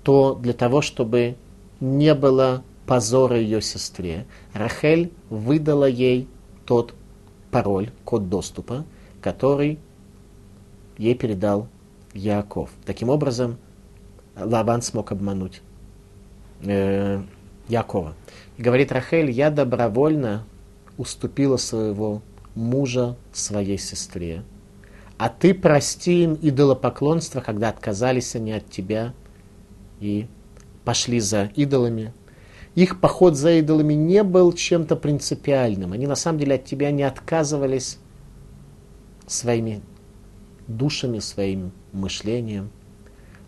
то для того, чтобы не было позора ее сестре, Рахель выдала ей тот пароль, код доступа, который ей передал Яков. Таким образом, Лаван смог обмануть э, Якова. Говорит Рахель, я добровольно уступила своего мужа своей сестре, а ты прости им идолопоклонство, когда отказались они от тебя и пошли за идолами. Их поход за идолами не был чем-то принципиальным. Они на самом деле от тебя не отказывались своими душами, своим мышлением.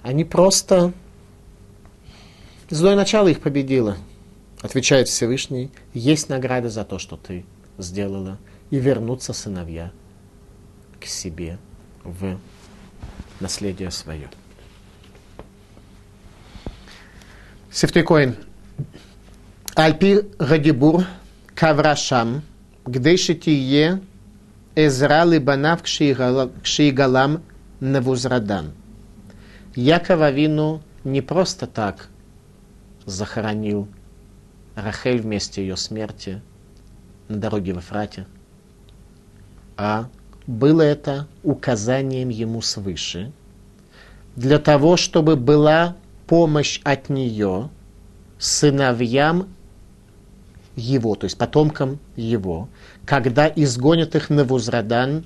Они просто... Злое начало их победило. Отвечает Всевышний, есть награда за то, что ты сделала, и вернутся сыновья к себе в наследие свое. Сефтикоин. Альпи Гадибур Каврашам, где шитие Эзра Либанав Кшигалам Навузрадан. Яков Авину не просто так захоронил Рахель вместе ее смерти на дороге в Эфрате, а было это указанием ему свыше, для того, чтобы была помощь от нее сыновьям его, то есть потомкам его, когда изгонят их на Вузрадан,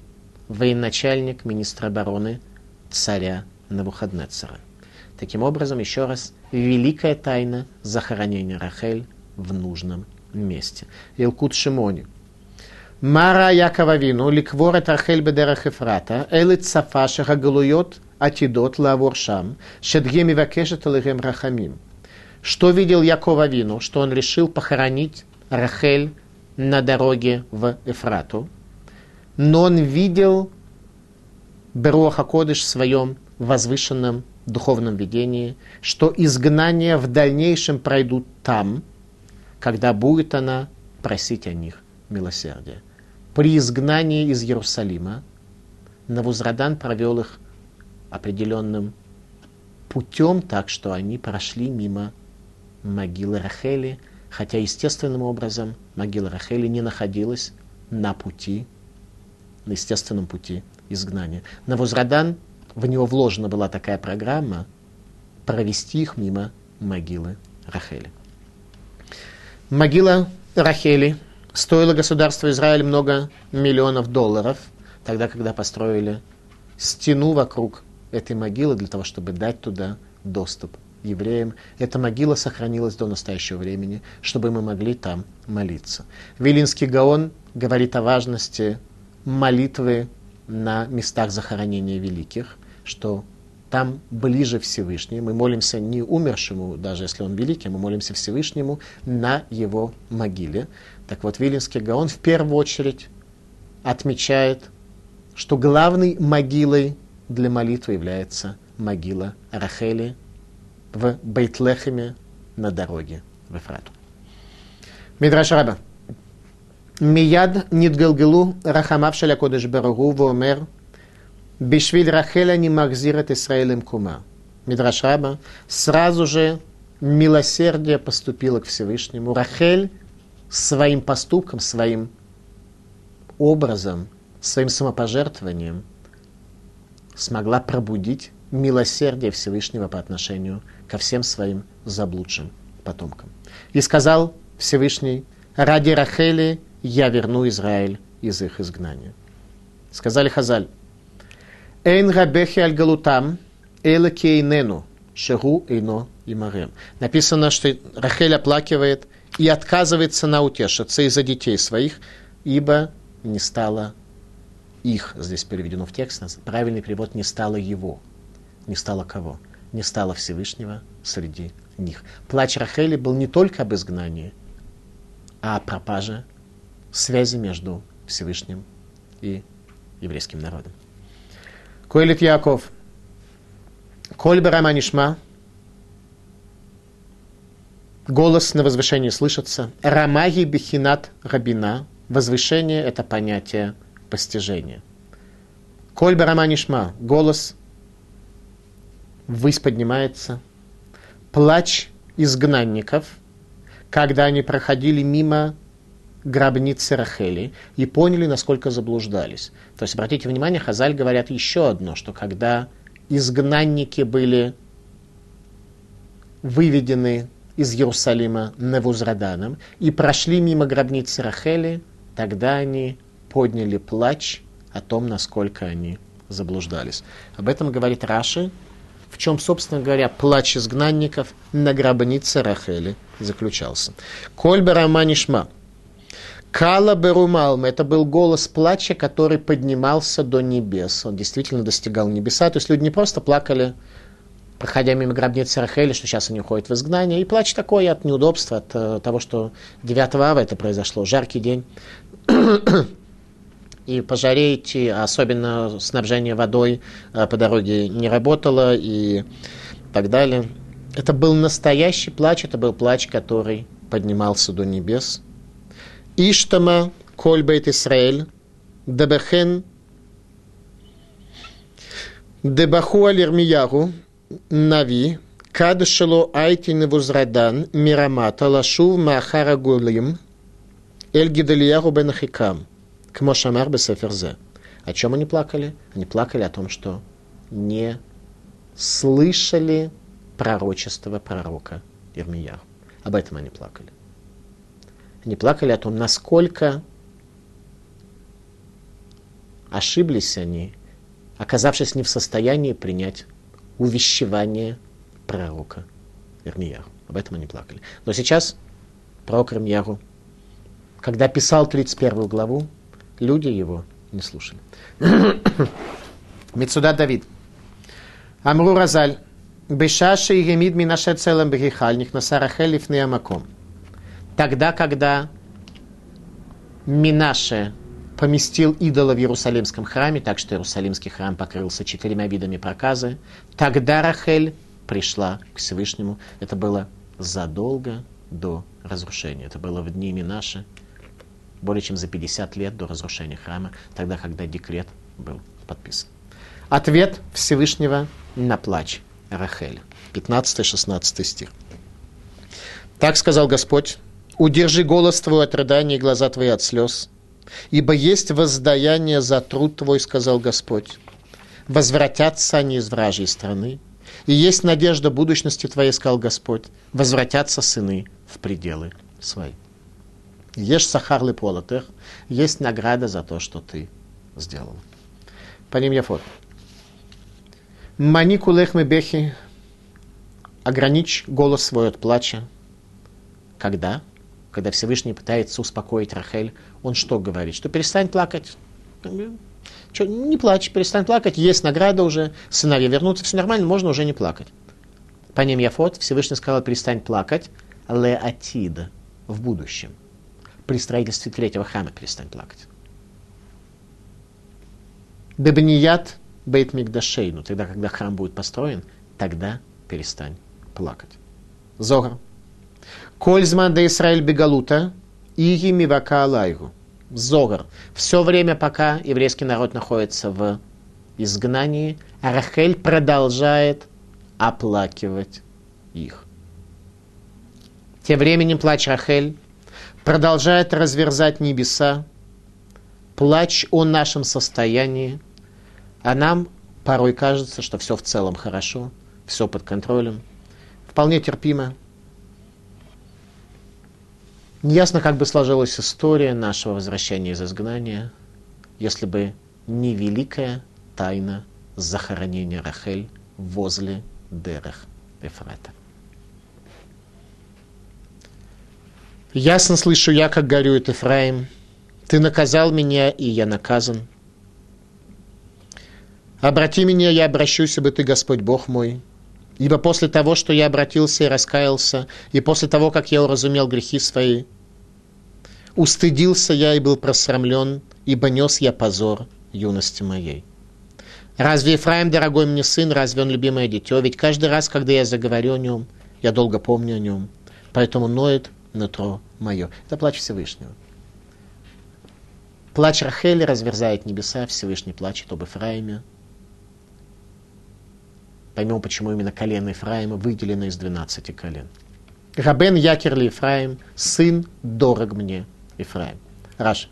военачальник, министр обороны царя Навуходнецера. Таким образом, еще раз, великая тайна захоронения Рахель в нужном месте. Илкут Шимони. Мара Яковавину, ликвора Тархель Бедерах Эфрата, Элит Сафашаха Галуйот Атидот Лаворшам, Шедгеми Вакешет Лыгем Рахамим. Что видел Якова Вину, что он решил похоронить Рахель на дороге в Эфрату, но он видел Беруаха Кодыш в своем возвышенном духовном видении, что изгнания в дальнейшем пройдут там – когда будет она просить о них милосердия. При изгнании из Иерусалима Навузрадан провел их определенным путем, так что они прошли мимо могилы Рахели, хотя естественным образом могила Рахели не находилась на пути, на естественном пути изгнания. Навузрадан, в него вложена была такая программа провести их мимо могилы Рахели. Могила Рахели стоила государству Израиль много миллионов долларов, тогда, когда построили стену вокруг этой могилы для того, чтобы дать туда доступ евреям. Эта могила сохранилась до настоящего времени, чтобы мы могли там молиться. Вилинский Гаон говорит о важности молитвы на местах захоронения великих, что там ближе Всевышний. Мы молимся не умершему, даже если он великий, мы молимся Всевышнему на его могиле. Так вот, Вилинский Гаон в первую очередь отмечает, что главной могилой для молитвы является могила Рахели в Бейтлехеме на дороге в Эфрату. Мидраш Раба. Мияд нитгалгелу рахамав шелякодыш барагу вомер Бишвиль Рахеля не махзират Исраилем кума. Мидраш Раба. Сразу же милосердие поступило к Всевышнему. Рахель своим поступком, своим образом, своим самопожертвованием смогла пробудить милосердие Всевышнего по отношению ко всем своим заблудшим потомкам. И сказал Всевышний, ради Рахели я верну Израиль из их изгнания. Сказали Хазаль, Эйн рабехи аль галутам, эла кейнену, шеру эйно имарем. Написано, что Рахель оплакивает и отказывается на утешиться из-за детей своих, ибо не стало их, здесь переведено в текст, правильный перевод не стало его. Не стало кого? Не стало Всевышнего среди них. Плач Рахели был не только об изгнании, а о пропаже связи между Всевышним и еврейским народом. Коэлит Яков. Коль Бараманишма. Голос на возвышении слышится. Рамаги Бихинат Рабина. Возвышение – это понятие постижения. Коль Бараманишма. Голос ввысь поднимается. Плач изгнанников, когда они проходили мимо гробницы Рахели и поняли, насколько заблуждались. То есть, обратите внимание, Хазаль говорят еще одно, что когда изгнанники были выведены из Иерусалима Невузраданом и прошли мимо гробницы Рахели, тогда они подняли плач о том, насколько они заблуждались. Об этом говорит Раши, в чем, собственно говоря, плач изгнанников на гробнице Рахели заключался. Коль Бараманишма – Кала Берумалм – это был голос плача, который поднимался до небес. Он действительно достигал небеса. То есть люди не просто плакали, проходя мимо гробницы Рахели, что сейчас они уходят в изгнание. И плач такой от неудобства, от uh, того, что 9 ава это произошло, жаркий день. и по особенно снабжение водой uh, по дороге не работало и так далее. Это был настоящий плач, это был плач, который поднимался до небес – Иштама коль бейт Исраэль, дебехен дебаху аль Ирмияру, нави, кад шело айти невузрадан, мирамата лашув маахара гулим, эль гидалияру бен хикам, к Мошамар бесеферзе. О чем они плакали? Они плакали о том, что не слышали пророчество пророка Ирмияр. Об этом они плакали. Они плакали о том, насколько ошиблись они, оказавшись не в состоянии принять увещевание пророка Ирмияру. Об этом они плакали. Но сейчас пророк Ирмияру, когда писал 31 главу, люди его не слушали. Мецуда Давид. Амру Разаль. Бешаши и гемид минаше целым бегихальник на сарахелиф неамаком. Тогда, когда Минаше поместил идола в Иерусалимском храме, так что Иерусалимский храм покрылся четырьмя видами проказы, тогда Рахель пришла к Всевышнему. Это было задолго до разрушения. Это было в дни Минаше, более чем за 50 лет до разрушения храма, тогда, когда декрет был подписан. Ответ Всевышнего на плач Рахель. 15-16 стих. Так сказал Господь, Удержи голос твой от рыдания и глаза твои от слез. Ибо есть воздаяние за труд твой, сказал Господь. Возвратятся они из вражьей страны. И есть надежда будущности твоей, сказал Господь. Возвратятся сыны в пределы свои. Ешь сахар полотых, есть награда за то, что ты сделал. По ним я фото. Мани кулех бехи, ограничь голос свой от плача. Когда? Когда Всевышний пытается успокоить Рахель, он что говорит? Что перестань плакать. Что, не плачь, перестань плакать, есть награда уже, сыновья вернутся, все нормально, можно уже не плакать. По ним Яфот Всевышний сказал, перестань плакать, ле атида, в будущем. При строительстве третьего храма перестань плакать. Бебният бейт мигдашейну, тогда, когда храм будет построен, тогда перестань плакать. Зогар. Кользман де Исраэль бегалута, иги мивака алайгу. Зогар. Все время, пока еврейский народ находится в изгнании, Рахель продолжает оплакивать их. Тем временем плач Рахель продолжает разверзать небеса, плач о нашем состоянии, а нам порой кажется, что все в целом хорошо, все под контролем, вполне терпимо. Неясно, как бы сложилась история нашего возвращения из изгнания, если бы не великая тайна захоронения Рахель возле Дерех Эфрата. Ясно слышу я, как горюет Ефраим. Ты наказал меня, и я наказан. Обрати меня, я обращусь, ибо ты Господь Бог мой. Ибо после того, что я обратился и раскаялся, и после того, как я уразумел грехи свои, устыдился я и был просрамлен, ибо нес я позор юности моей. Разве Ефраим дорогой мне сын, разве он любимое дитё? Ведь каждый раз, когда я заговорю о нем, я долго помню о нем. Поэтому ноет нутро мое. Это плач Всевышнего. Плач Рахели разверзает небеса, Всевышний плачет об Ефраиме. Поймем, почему именно колено Ефраима выделено из 12 колен. Рабен Якерли Ефраим, сын дорог мне Ефраим. Раш.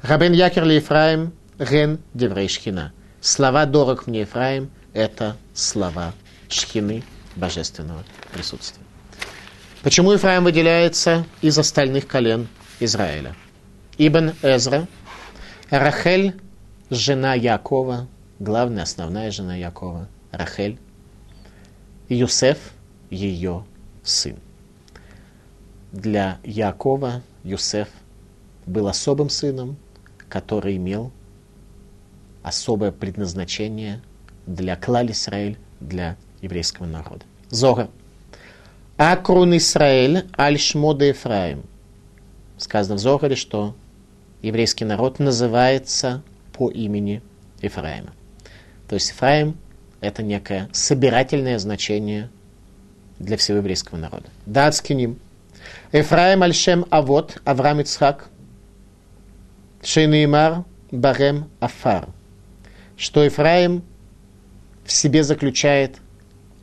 Рабен Якерли Ефраим, ген деврей шхина. Слова дорог мне Ефраим – это слова шхины божественного присутствия. Почему Ефраим выделяется из остальных колен Израиля? Ибн Эзра, Рахель, жена Якова, главная, основная жена Якова, Рахель, Юсеф, ее сын. Для Якова Юсеф был особым сыном, который имел особое предназначение для клаль Исраэль, для еврейского народа. Зора. Акрун Исраэль аль шмода Ефраим. Сказано в Зогаре, что еврейский народ называется по имени Ефраима. То есть Ефраим – это некое собирательное значение для всего еврейского народа. Датскиним. Ефраим аль-шем авот Авраам Ицхак. Шейнеймар барем афар что Ефраим в себе заключает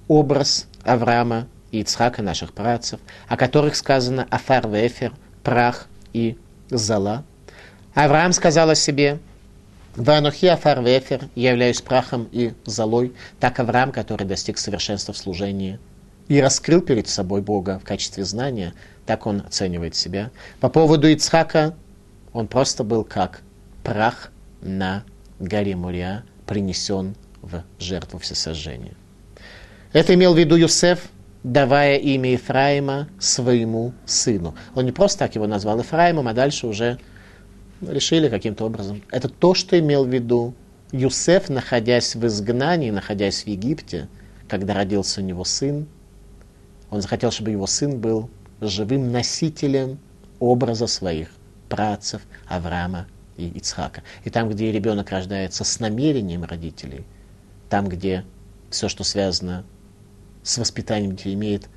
образ Авраама и Ицхака, наших працев, о которых сказано Афар Вефер, прах и зала. Авраам сказал о себе, Ванухи Афар Вефер, являюсь прахом и золой, так Авраам, который достиг совершенства в служении и раскрыл перед собой Бога в качестве знания, так он оценивает себя. По поводу Ицхака, он просто был как прах на горе Мурия принесен в жертву всесожжения. Это имел в виду Юсеф, давая имя Ефраима своему сыну. Он не просто так его назвал Ефраимом, а дальше уже решили каким-то образом. Это то, что имел в виду Юсеф, находясь в изгнании, находясь в Египте, когда родился у него сын, он захотел, чтобы его сын был живым носителем образа своих працев Авраама и Ицхака. И там, где ребенок рождается с намерением родителей, там, где все, что связано с воспитанием детей, имеет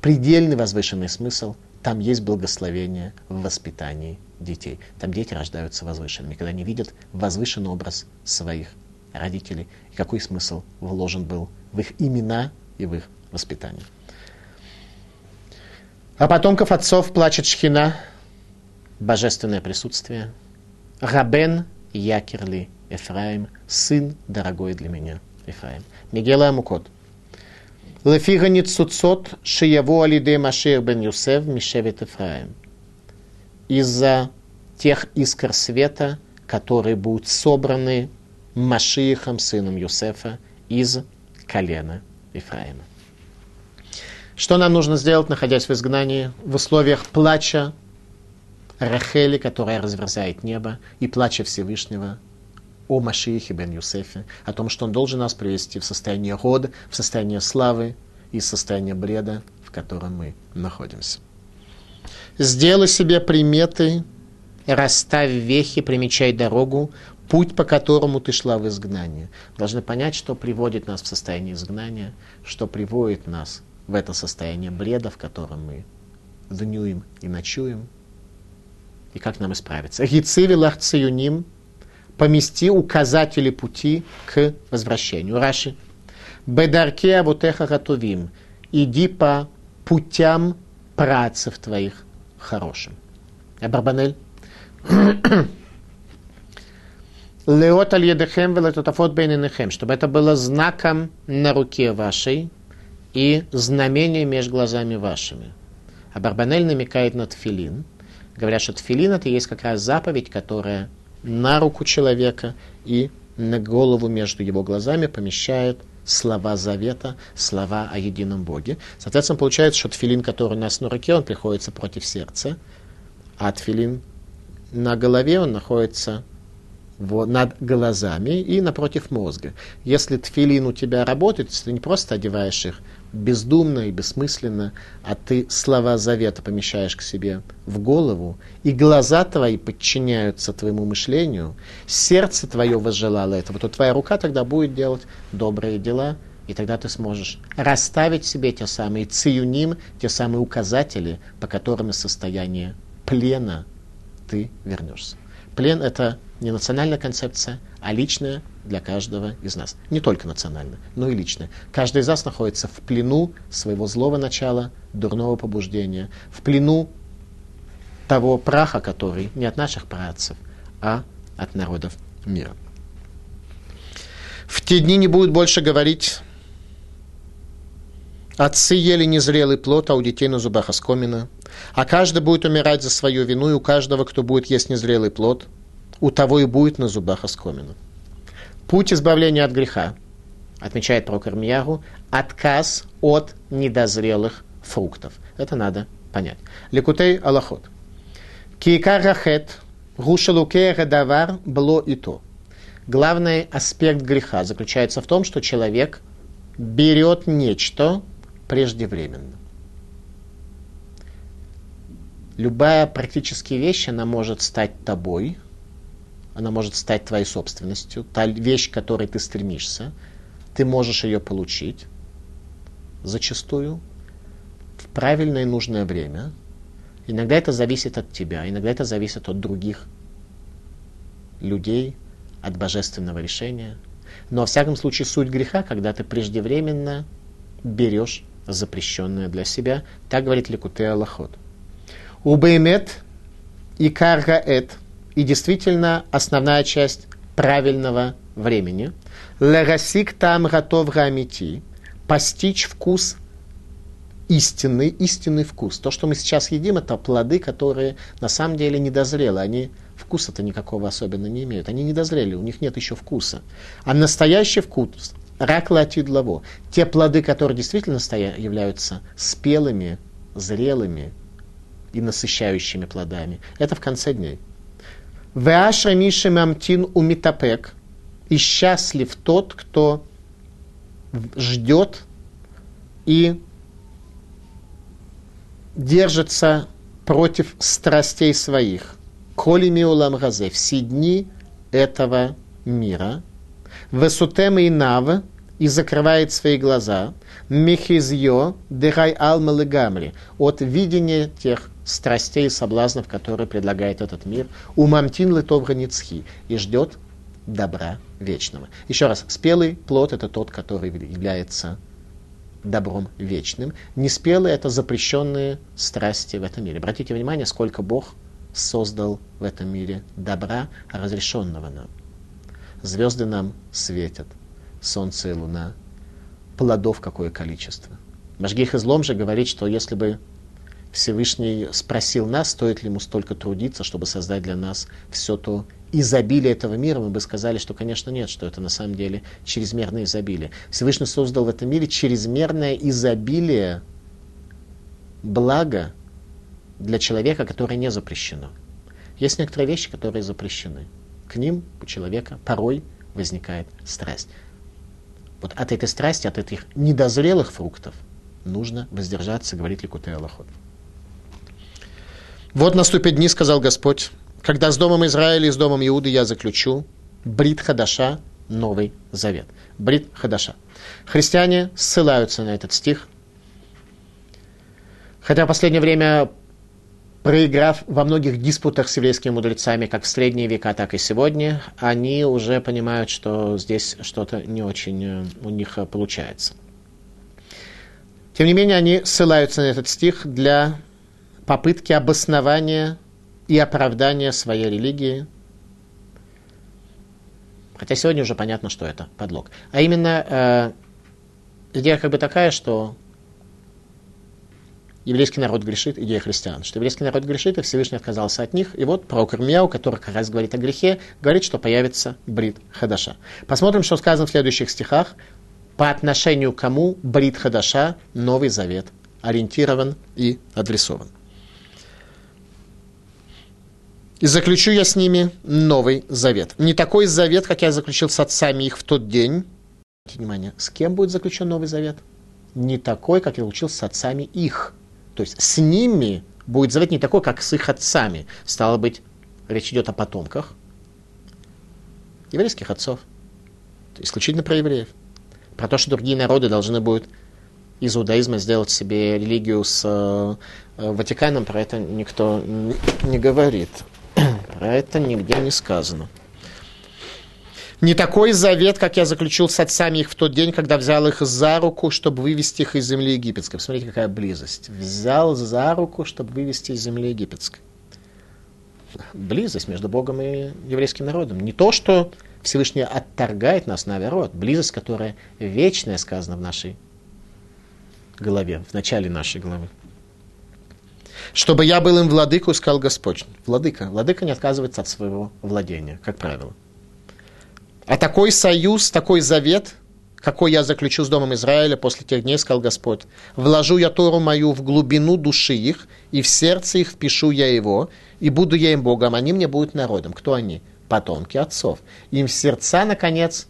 предельный возвышенный смысл, там есть благословение в воспитании детей. Там дети рождаются возвышенными, когда они видят возвышенный образ своих родителей, и какой смысл вложен был в их имена и в их воспитание. А потомков отцов плачет шхина, божественное присутствие – Рабен Якерли Ефраим, сын дорогой для меня Ефраим. Мигела Амукот. Лефига ницуцот шияву алиде Машир бен Юсеф Мишевит Ефраим. Из-за тех искр света, которые будут собраны Машиихом, сыном Юсефа, из колена Ефраима. Что нам нужно сделать, находясь в изгнании, в условиях плача, Рахели, которая разверзает небо, и плача Всевышнего о Машиихе бен Юсефе, о том, что он должен нас привести в состояние рода, в состояние славы и состояние бреда, в котором мы находимся. Сделай себе приметы, расставь вехи, примечай дорогу, путь, по которому ты шла в изгнание. Должны понять, что приводит нас в состояние изгнания, что приводит нас в это состояние бреда, в котором мы днюем и ночуем, и как нам исправиться. Гицили лахцеюним, помести указатели пути к возвращению. Раши. Бедарке авутеха готовим. Иди по путям працев твоих хорошим. Абарбанель. Леот аль едехем велетотафот бейненехем, чтобы это было знаком на руке вашей и знамением между глазами вашими. А Барбанель намекает на тфилин. Говорят, что тфилин это есть как раз заповедь, которая на руку человека и на голову между его глазами помещает слова завета, слова о едином Боге. Соответственно, получается, что тфилин, который у нас на руке, он приходится против сердца, а тфилин на голове, он находится в, над глазами и напротив мозга. Если тфилин у тебя работает, ты не просто одеваешь их бездумно и бессмысленно, а ты слова завета помещаешь к себе в голову, и глаза твои подчиняются твоему мышлению, сердце твое возжелало этого, то твоя рука тогда будет делать добрые дела, и тогда ты сможешь расставить себе те самые циюним, те самые указатели, по которым из состояния плена ты вернешься. Плен – это не национальная концепция, а личная для каждого из нас. Не только национальная, но и личная. Каждый из нас находится в плену своего злого начала, дурного побуждения, в плену того праха, который не от наших працев, а от народов мира. В те дни не будет больше говорить Отцы ели незрелый плод, а у детей на зубах оскомина. А каждый будет умирать за свою вину, и у каждого, кто будет есть незрелый плод, у того и будет на зубах оскомина. Путь избавления от греха, отмечает пророк Ирмиягу, отказ от недозрелых фруктов. Это надо понять. Лекутей Аллахот. Киикар рахет, гадавар было и то. Главный аспект греха заключается в том, что человек берет нечто, преждевременно. Любая практически вещь, она может стать тобой, она может стать твоей собственностью, та вещь, к которой ты стремишься, ты можешь ее получить зачастую в правильное и нужное время. Иногда это зависит от тебя, иногда это зависит от других людей, от божественного решения. Но, во всяком случае, суть греха, когда ты преждевременно берешь запрещенное для себя. Так говорит Ликутей Аллахот. Убеймет и каргаэт. И действительно основная часть правильного времени. Лерасик там готов рамити. Постичь вкус истинный, истинный вкус. То, что мы сейчас едим, это плоды, которые на самом деле недозрелы. Они вкуса-то никакого особенно не имеют. Они недозрели, у них нет еще вкуса. А настоящий вкус Рак латид лаво. Те плоды, которые действительно стоя, являются спелыми, зрелыми и насыщающими плодами, это в конце дней. Веашра миши мамтин умитапек. И счастлив тот, кто ждет и держится против страстей своих. Коли миулам газе. Все дни этого мира – Весутем и нав, и закрывает свои глаза, мехизьо, дыхай алма гамри, от видения тех страстей и соблазнов, которые предлагает этот мир, у мамтин литов ницхи, и ждет добра вечного. Еще раз, спелый плод – это тот, который является добром вечным. Неспелые – это запрещенные страсти в этом мире. Обратите внимание, сколько Бог создал в этом мире добра, разрешенного нам. Звезды нам светят, солнце и луна. Плодов какое количество. Машгих излом же говорит, что если бы Всевышний спросил нас, стоит ли ему столько трудиться, чтобы создать для нас все то изобилие этого мира, мы бы сказали, что, конечно, нет, что это на самом деле чрезмерное изобилие. Всевышний создал в этом мире чрезмерное изобилие блага для человека, которое не запрещено. Есть некоторые вещи, которые запрещены к ним у человека порой возникает страсть. Вот от этой страсти, от этих недозрелых фруктов нужно воздержаться, говорит Ликутей Аллахот. Вот наступят дни, сказал Господь, когда с домом Израиля и с домом Иуды я заключу Брит Хадаша, Новый Завет. Брит Хадаша. Христиане ссылаются на этот стих. Хотя в последнее время проиграв во многих диспутах с еврейскими мудрецами, как в средние века, так и сегодня, они уже понимают, что здесь что-то не очень э, у них э, получается. Тем не менее, они ссылаются на этот стих для попытки обоснования и оправдание своей религии. Хотя сегодня уже понятно, что это подлог. А именно, э, идея как бы такая, что еврейский народ грешит, идея христиан, что еврейский народ грешит, и Всевышний отказался от них. И вот пророк Ирмияу, который как раз говорит о грехе, говорит, что появится Брит Хадаша. Посмотрим, что сказано в следующих стихах. По отношению к кому Брит Хадаша, Новый Завет, ориентирован и адресован. И заключу я с ними новый завет. Не такой завет, как я заключил с отцами их в тот день. Внимание, с кем будет заключен новый завет? Не такой, как я заключил с отцами их. То есть с ними будет завет не такой, как с их отцами. Стало быть, речь идет о потомках еврейских отцов. Исключительно про евреев. Про то, что другие народы должны будут из иудаизма сделать себе религию с э, Ватиканом, про это никто не говорит. Про это нигде не сказано. Не такой завет, как я заключил с отцами их в тот день, когда взял их за руку, чтобы вывести их из земли египетской. Посмотрите, какая близость. Взял за руку, чтобы вывести из земли египетской. Близость между Богом и еврейским народом. Не то, что Всевышний отторгает нас, наоборот. Близость, которая вечная, сказана в нашей голове, в начале нашей главы. Чтобы я был им владыку, сказал Господь. Владыка. Владыка не отказывается от своего владения, как правило. А такой союз, такой завет, какой я заключу с Домом Израиля после тех дней, сказал Господь. Вложу я Тору мою в глубину души их, и в сердце их впишу я его, и буду я им Богом, они мне будут народом. Кто они? Потомки отцов. Им в сердца, наконец,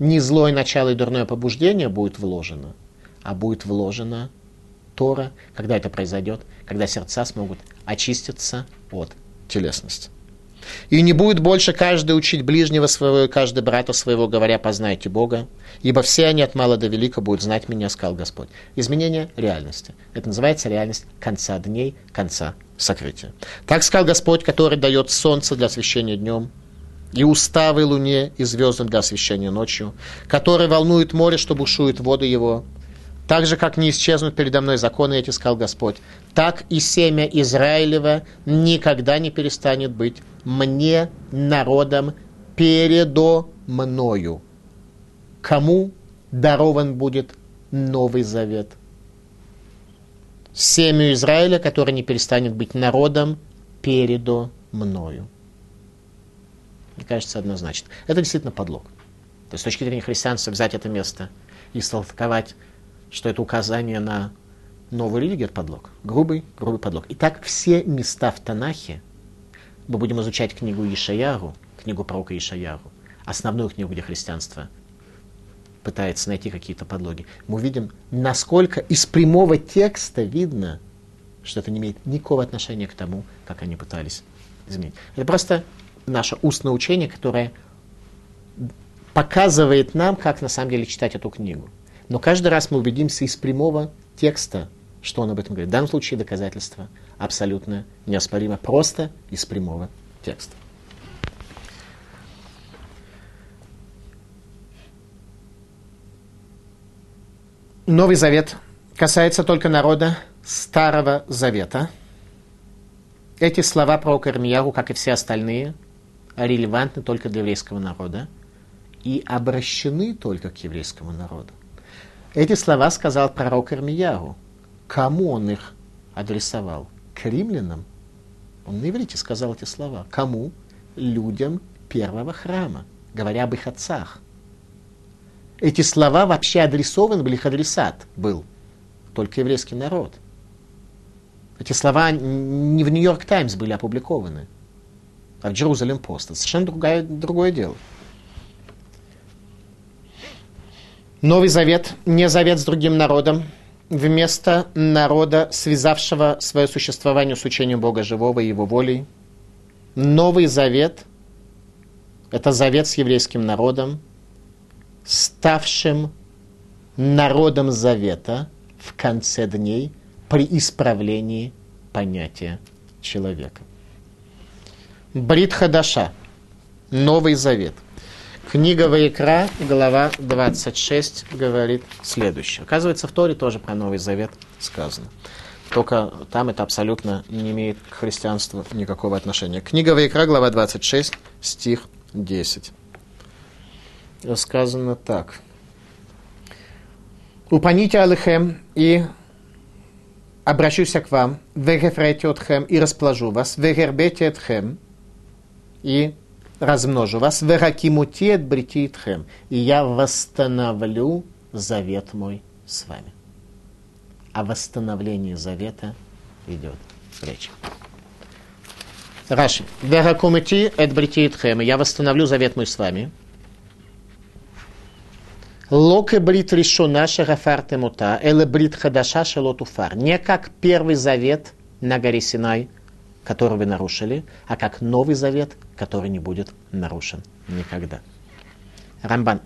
не злое начало и дурное побуждение будет вложено, а будет вложено Тора, когда это произойдет, когда сердца смогут очиститься от телесности. И не будет больше каждый учить ближнего своего и каждый брата своего, говоря, познайте Бога, ибо все они от мала до велика будут знать меня, сказал Господь. Изменение реальности. Это называется реальность конца дней, конца сокрытия. Так сказал Господь, который дает солнце для освещения днем, и уставы луне и звездам для освещения ночью, который волнует море, что бушует воды его, так же, как не исчезнут передо мной законы эти, сказал Господь, так и семя Израилева никогда не перестанет быть мне, народом, передо мною. Кому дарован будет Новый Завет? Семью Израиля, который не перестанет быть народом, передо мною. Мне кажется, однозначно. Это действительно подлог. То есть с точки зрения христианства взять это место и столковать что это указание на новую религию, это подлог. Грубый, грубый подлог. Итак, все места в Танахе, мы будем изучать книгу Ишаяру, книгу пророка Ишаяру, основную книгу, где христианство пытается найти какие-то подлоги, мы увидим, насколько из прямого текста видно, что это не имеет никакого отношения к тому, как они пытались изменить. Это просто наше устное учение, которое показывает нам, как на самом деле читать эту книгу. Но каждый раз мы убедимся из прямого текста, что он об этом говорит. В данном случае доказательство абсолютно неоспоримо, просто из прямого текста. Новый Завет касается только народа Старого Завета. Эти слова про Ирмияру, как и все остальные, релевантны только для еврейского народа и обращены только к еврейскому народу. Эти слова сказал пророк Ирмияру. Кому он их адресовал? К римлянам? Он на иврите сказал эти слова. Кому? Людям первого храма, говоря об их отцах. Эти слова вообще адресованы были, их адресат был только еврейский народ. Эти слова не в Нью-Йорк Таймс были опубликованы, а в Джерузалем Пост. Совершенно другое, другое дело. Новый Завет не завет с другим народом, вместо народа, связавшего свое существование с учением Бога Живого и Его волей. Новый Завет – это завет с еврейским народом, ставшим народом Завета в конце дней при исправлении понятия человека. Брит Хадаша – Новый Завет. Книга Ваикра, глава 26, говорит следующее. Оказывается, в Торе тоже про Новый Завет сказано. только там это абсолютно не имеет к христианству никакого отношения. Книга Вайкра, глава 26, стих 10. Сказано так. «Упаните Алехем и обращусь к вам, вегефрете отхем и расположу вас, вегербете отхем и размножу вас, вегакимути отбрити отхем, и я восстановлю завет мой с вами. О восстановлении завета идет речь. Раши. Вегакумити отбрити отхем, я восстановлю завет мой с вами. Локе брит решена шагафарте мута, эле брит хадаша шелотуфар. Не как первый завет на горе Синай, который вы нарушили, а как Новый Завет, который не будет нарушен никогда. Рамбан.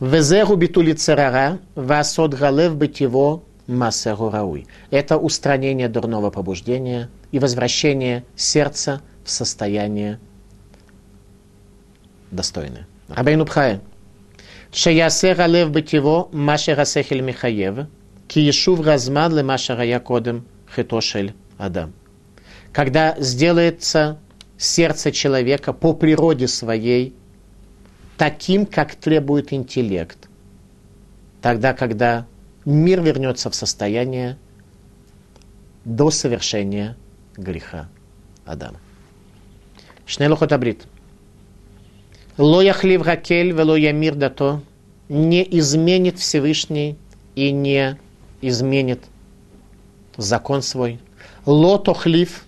Везеру битули царара, васот галев быть его массеру рауй. Это устранение дурного побуждения и возвращение сердца в состояние достойное. Рабейну Пхая. Шеясер алев быть его машера сехель михаев, киешув разман ле машера якодем хитошель адам. Когда сделается сердце человека по природе своей таким, как требует интеллект, тогда, когда мир вернется в состояние до совершения греха Адама. Шнелухот Абрит – Ло яхлив ракель, вело ямир дато, не изменит Всевышний и не изменит закон свой. Ло тохлив,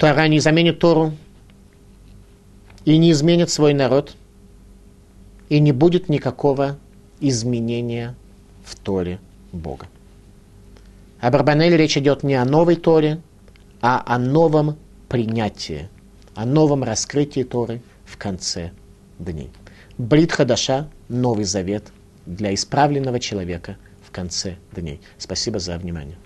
Тора не заменит Тору и не изменит свой народ, и не будет никакого изменения в Торе Бога. Об Арбанеле речь идет не о новой Торе, а о новом принятии, о новом раскрытии Торы в конце дней. Брит Хадаша – новый завет для исправленного человека в конце дней. Спасибо за внимание.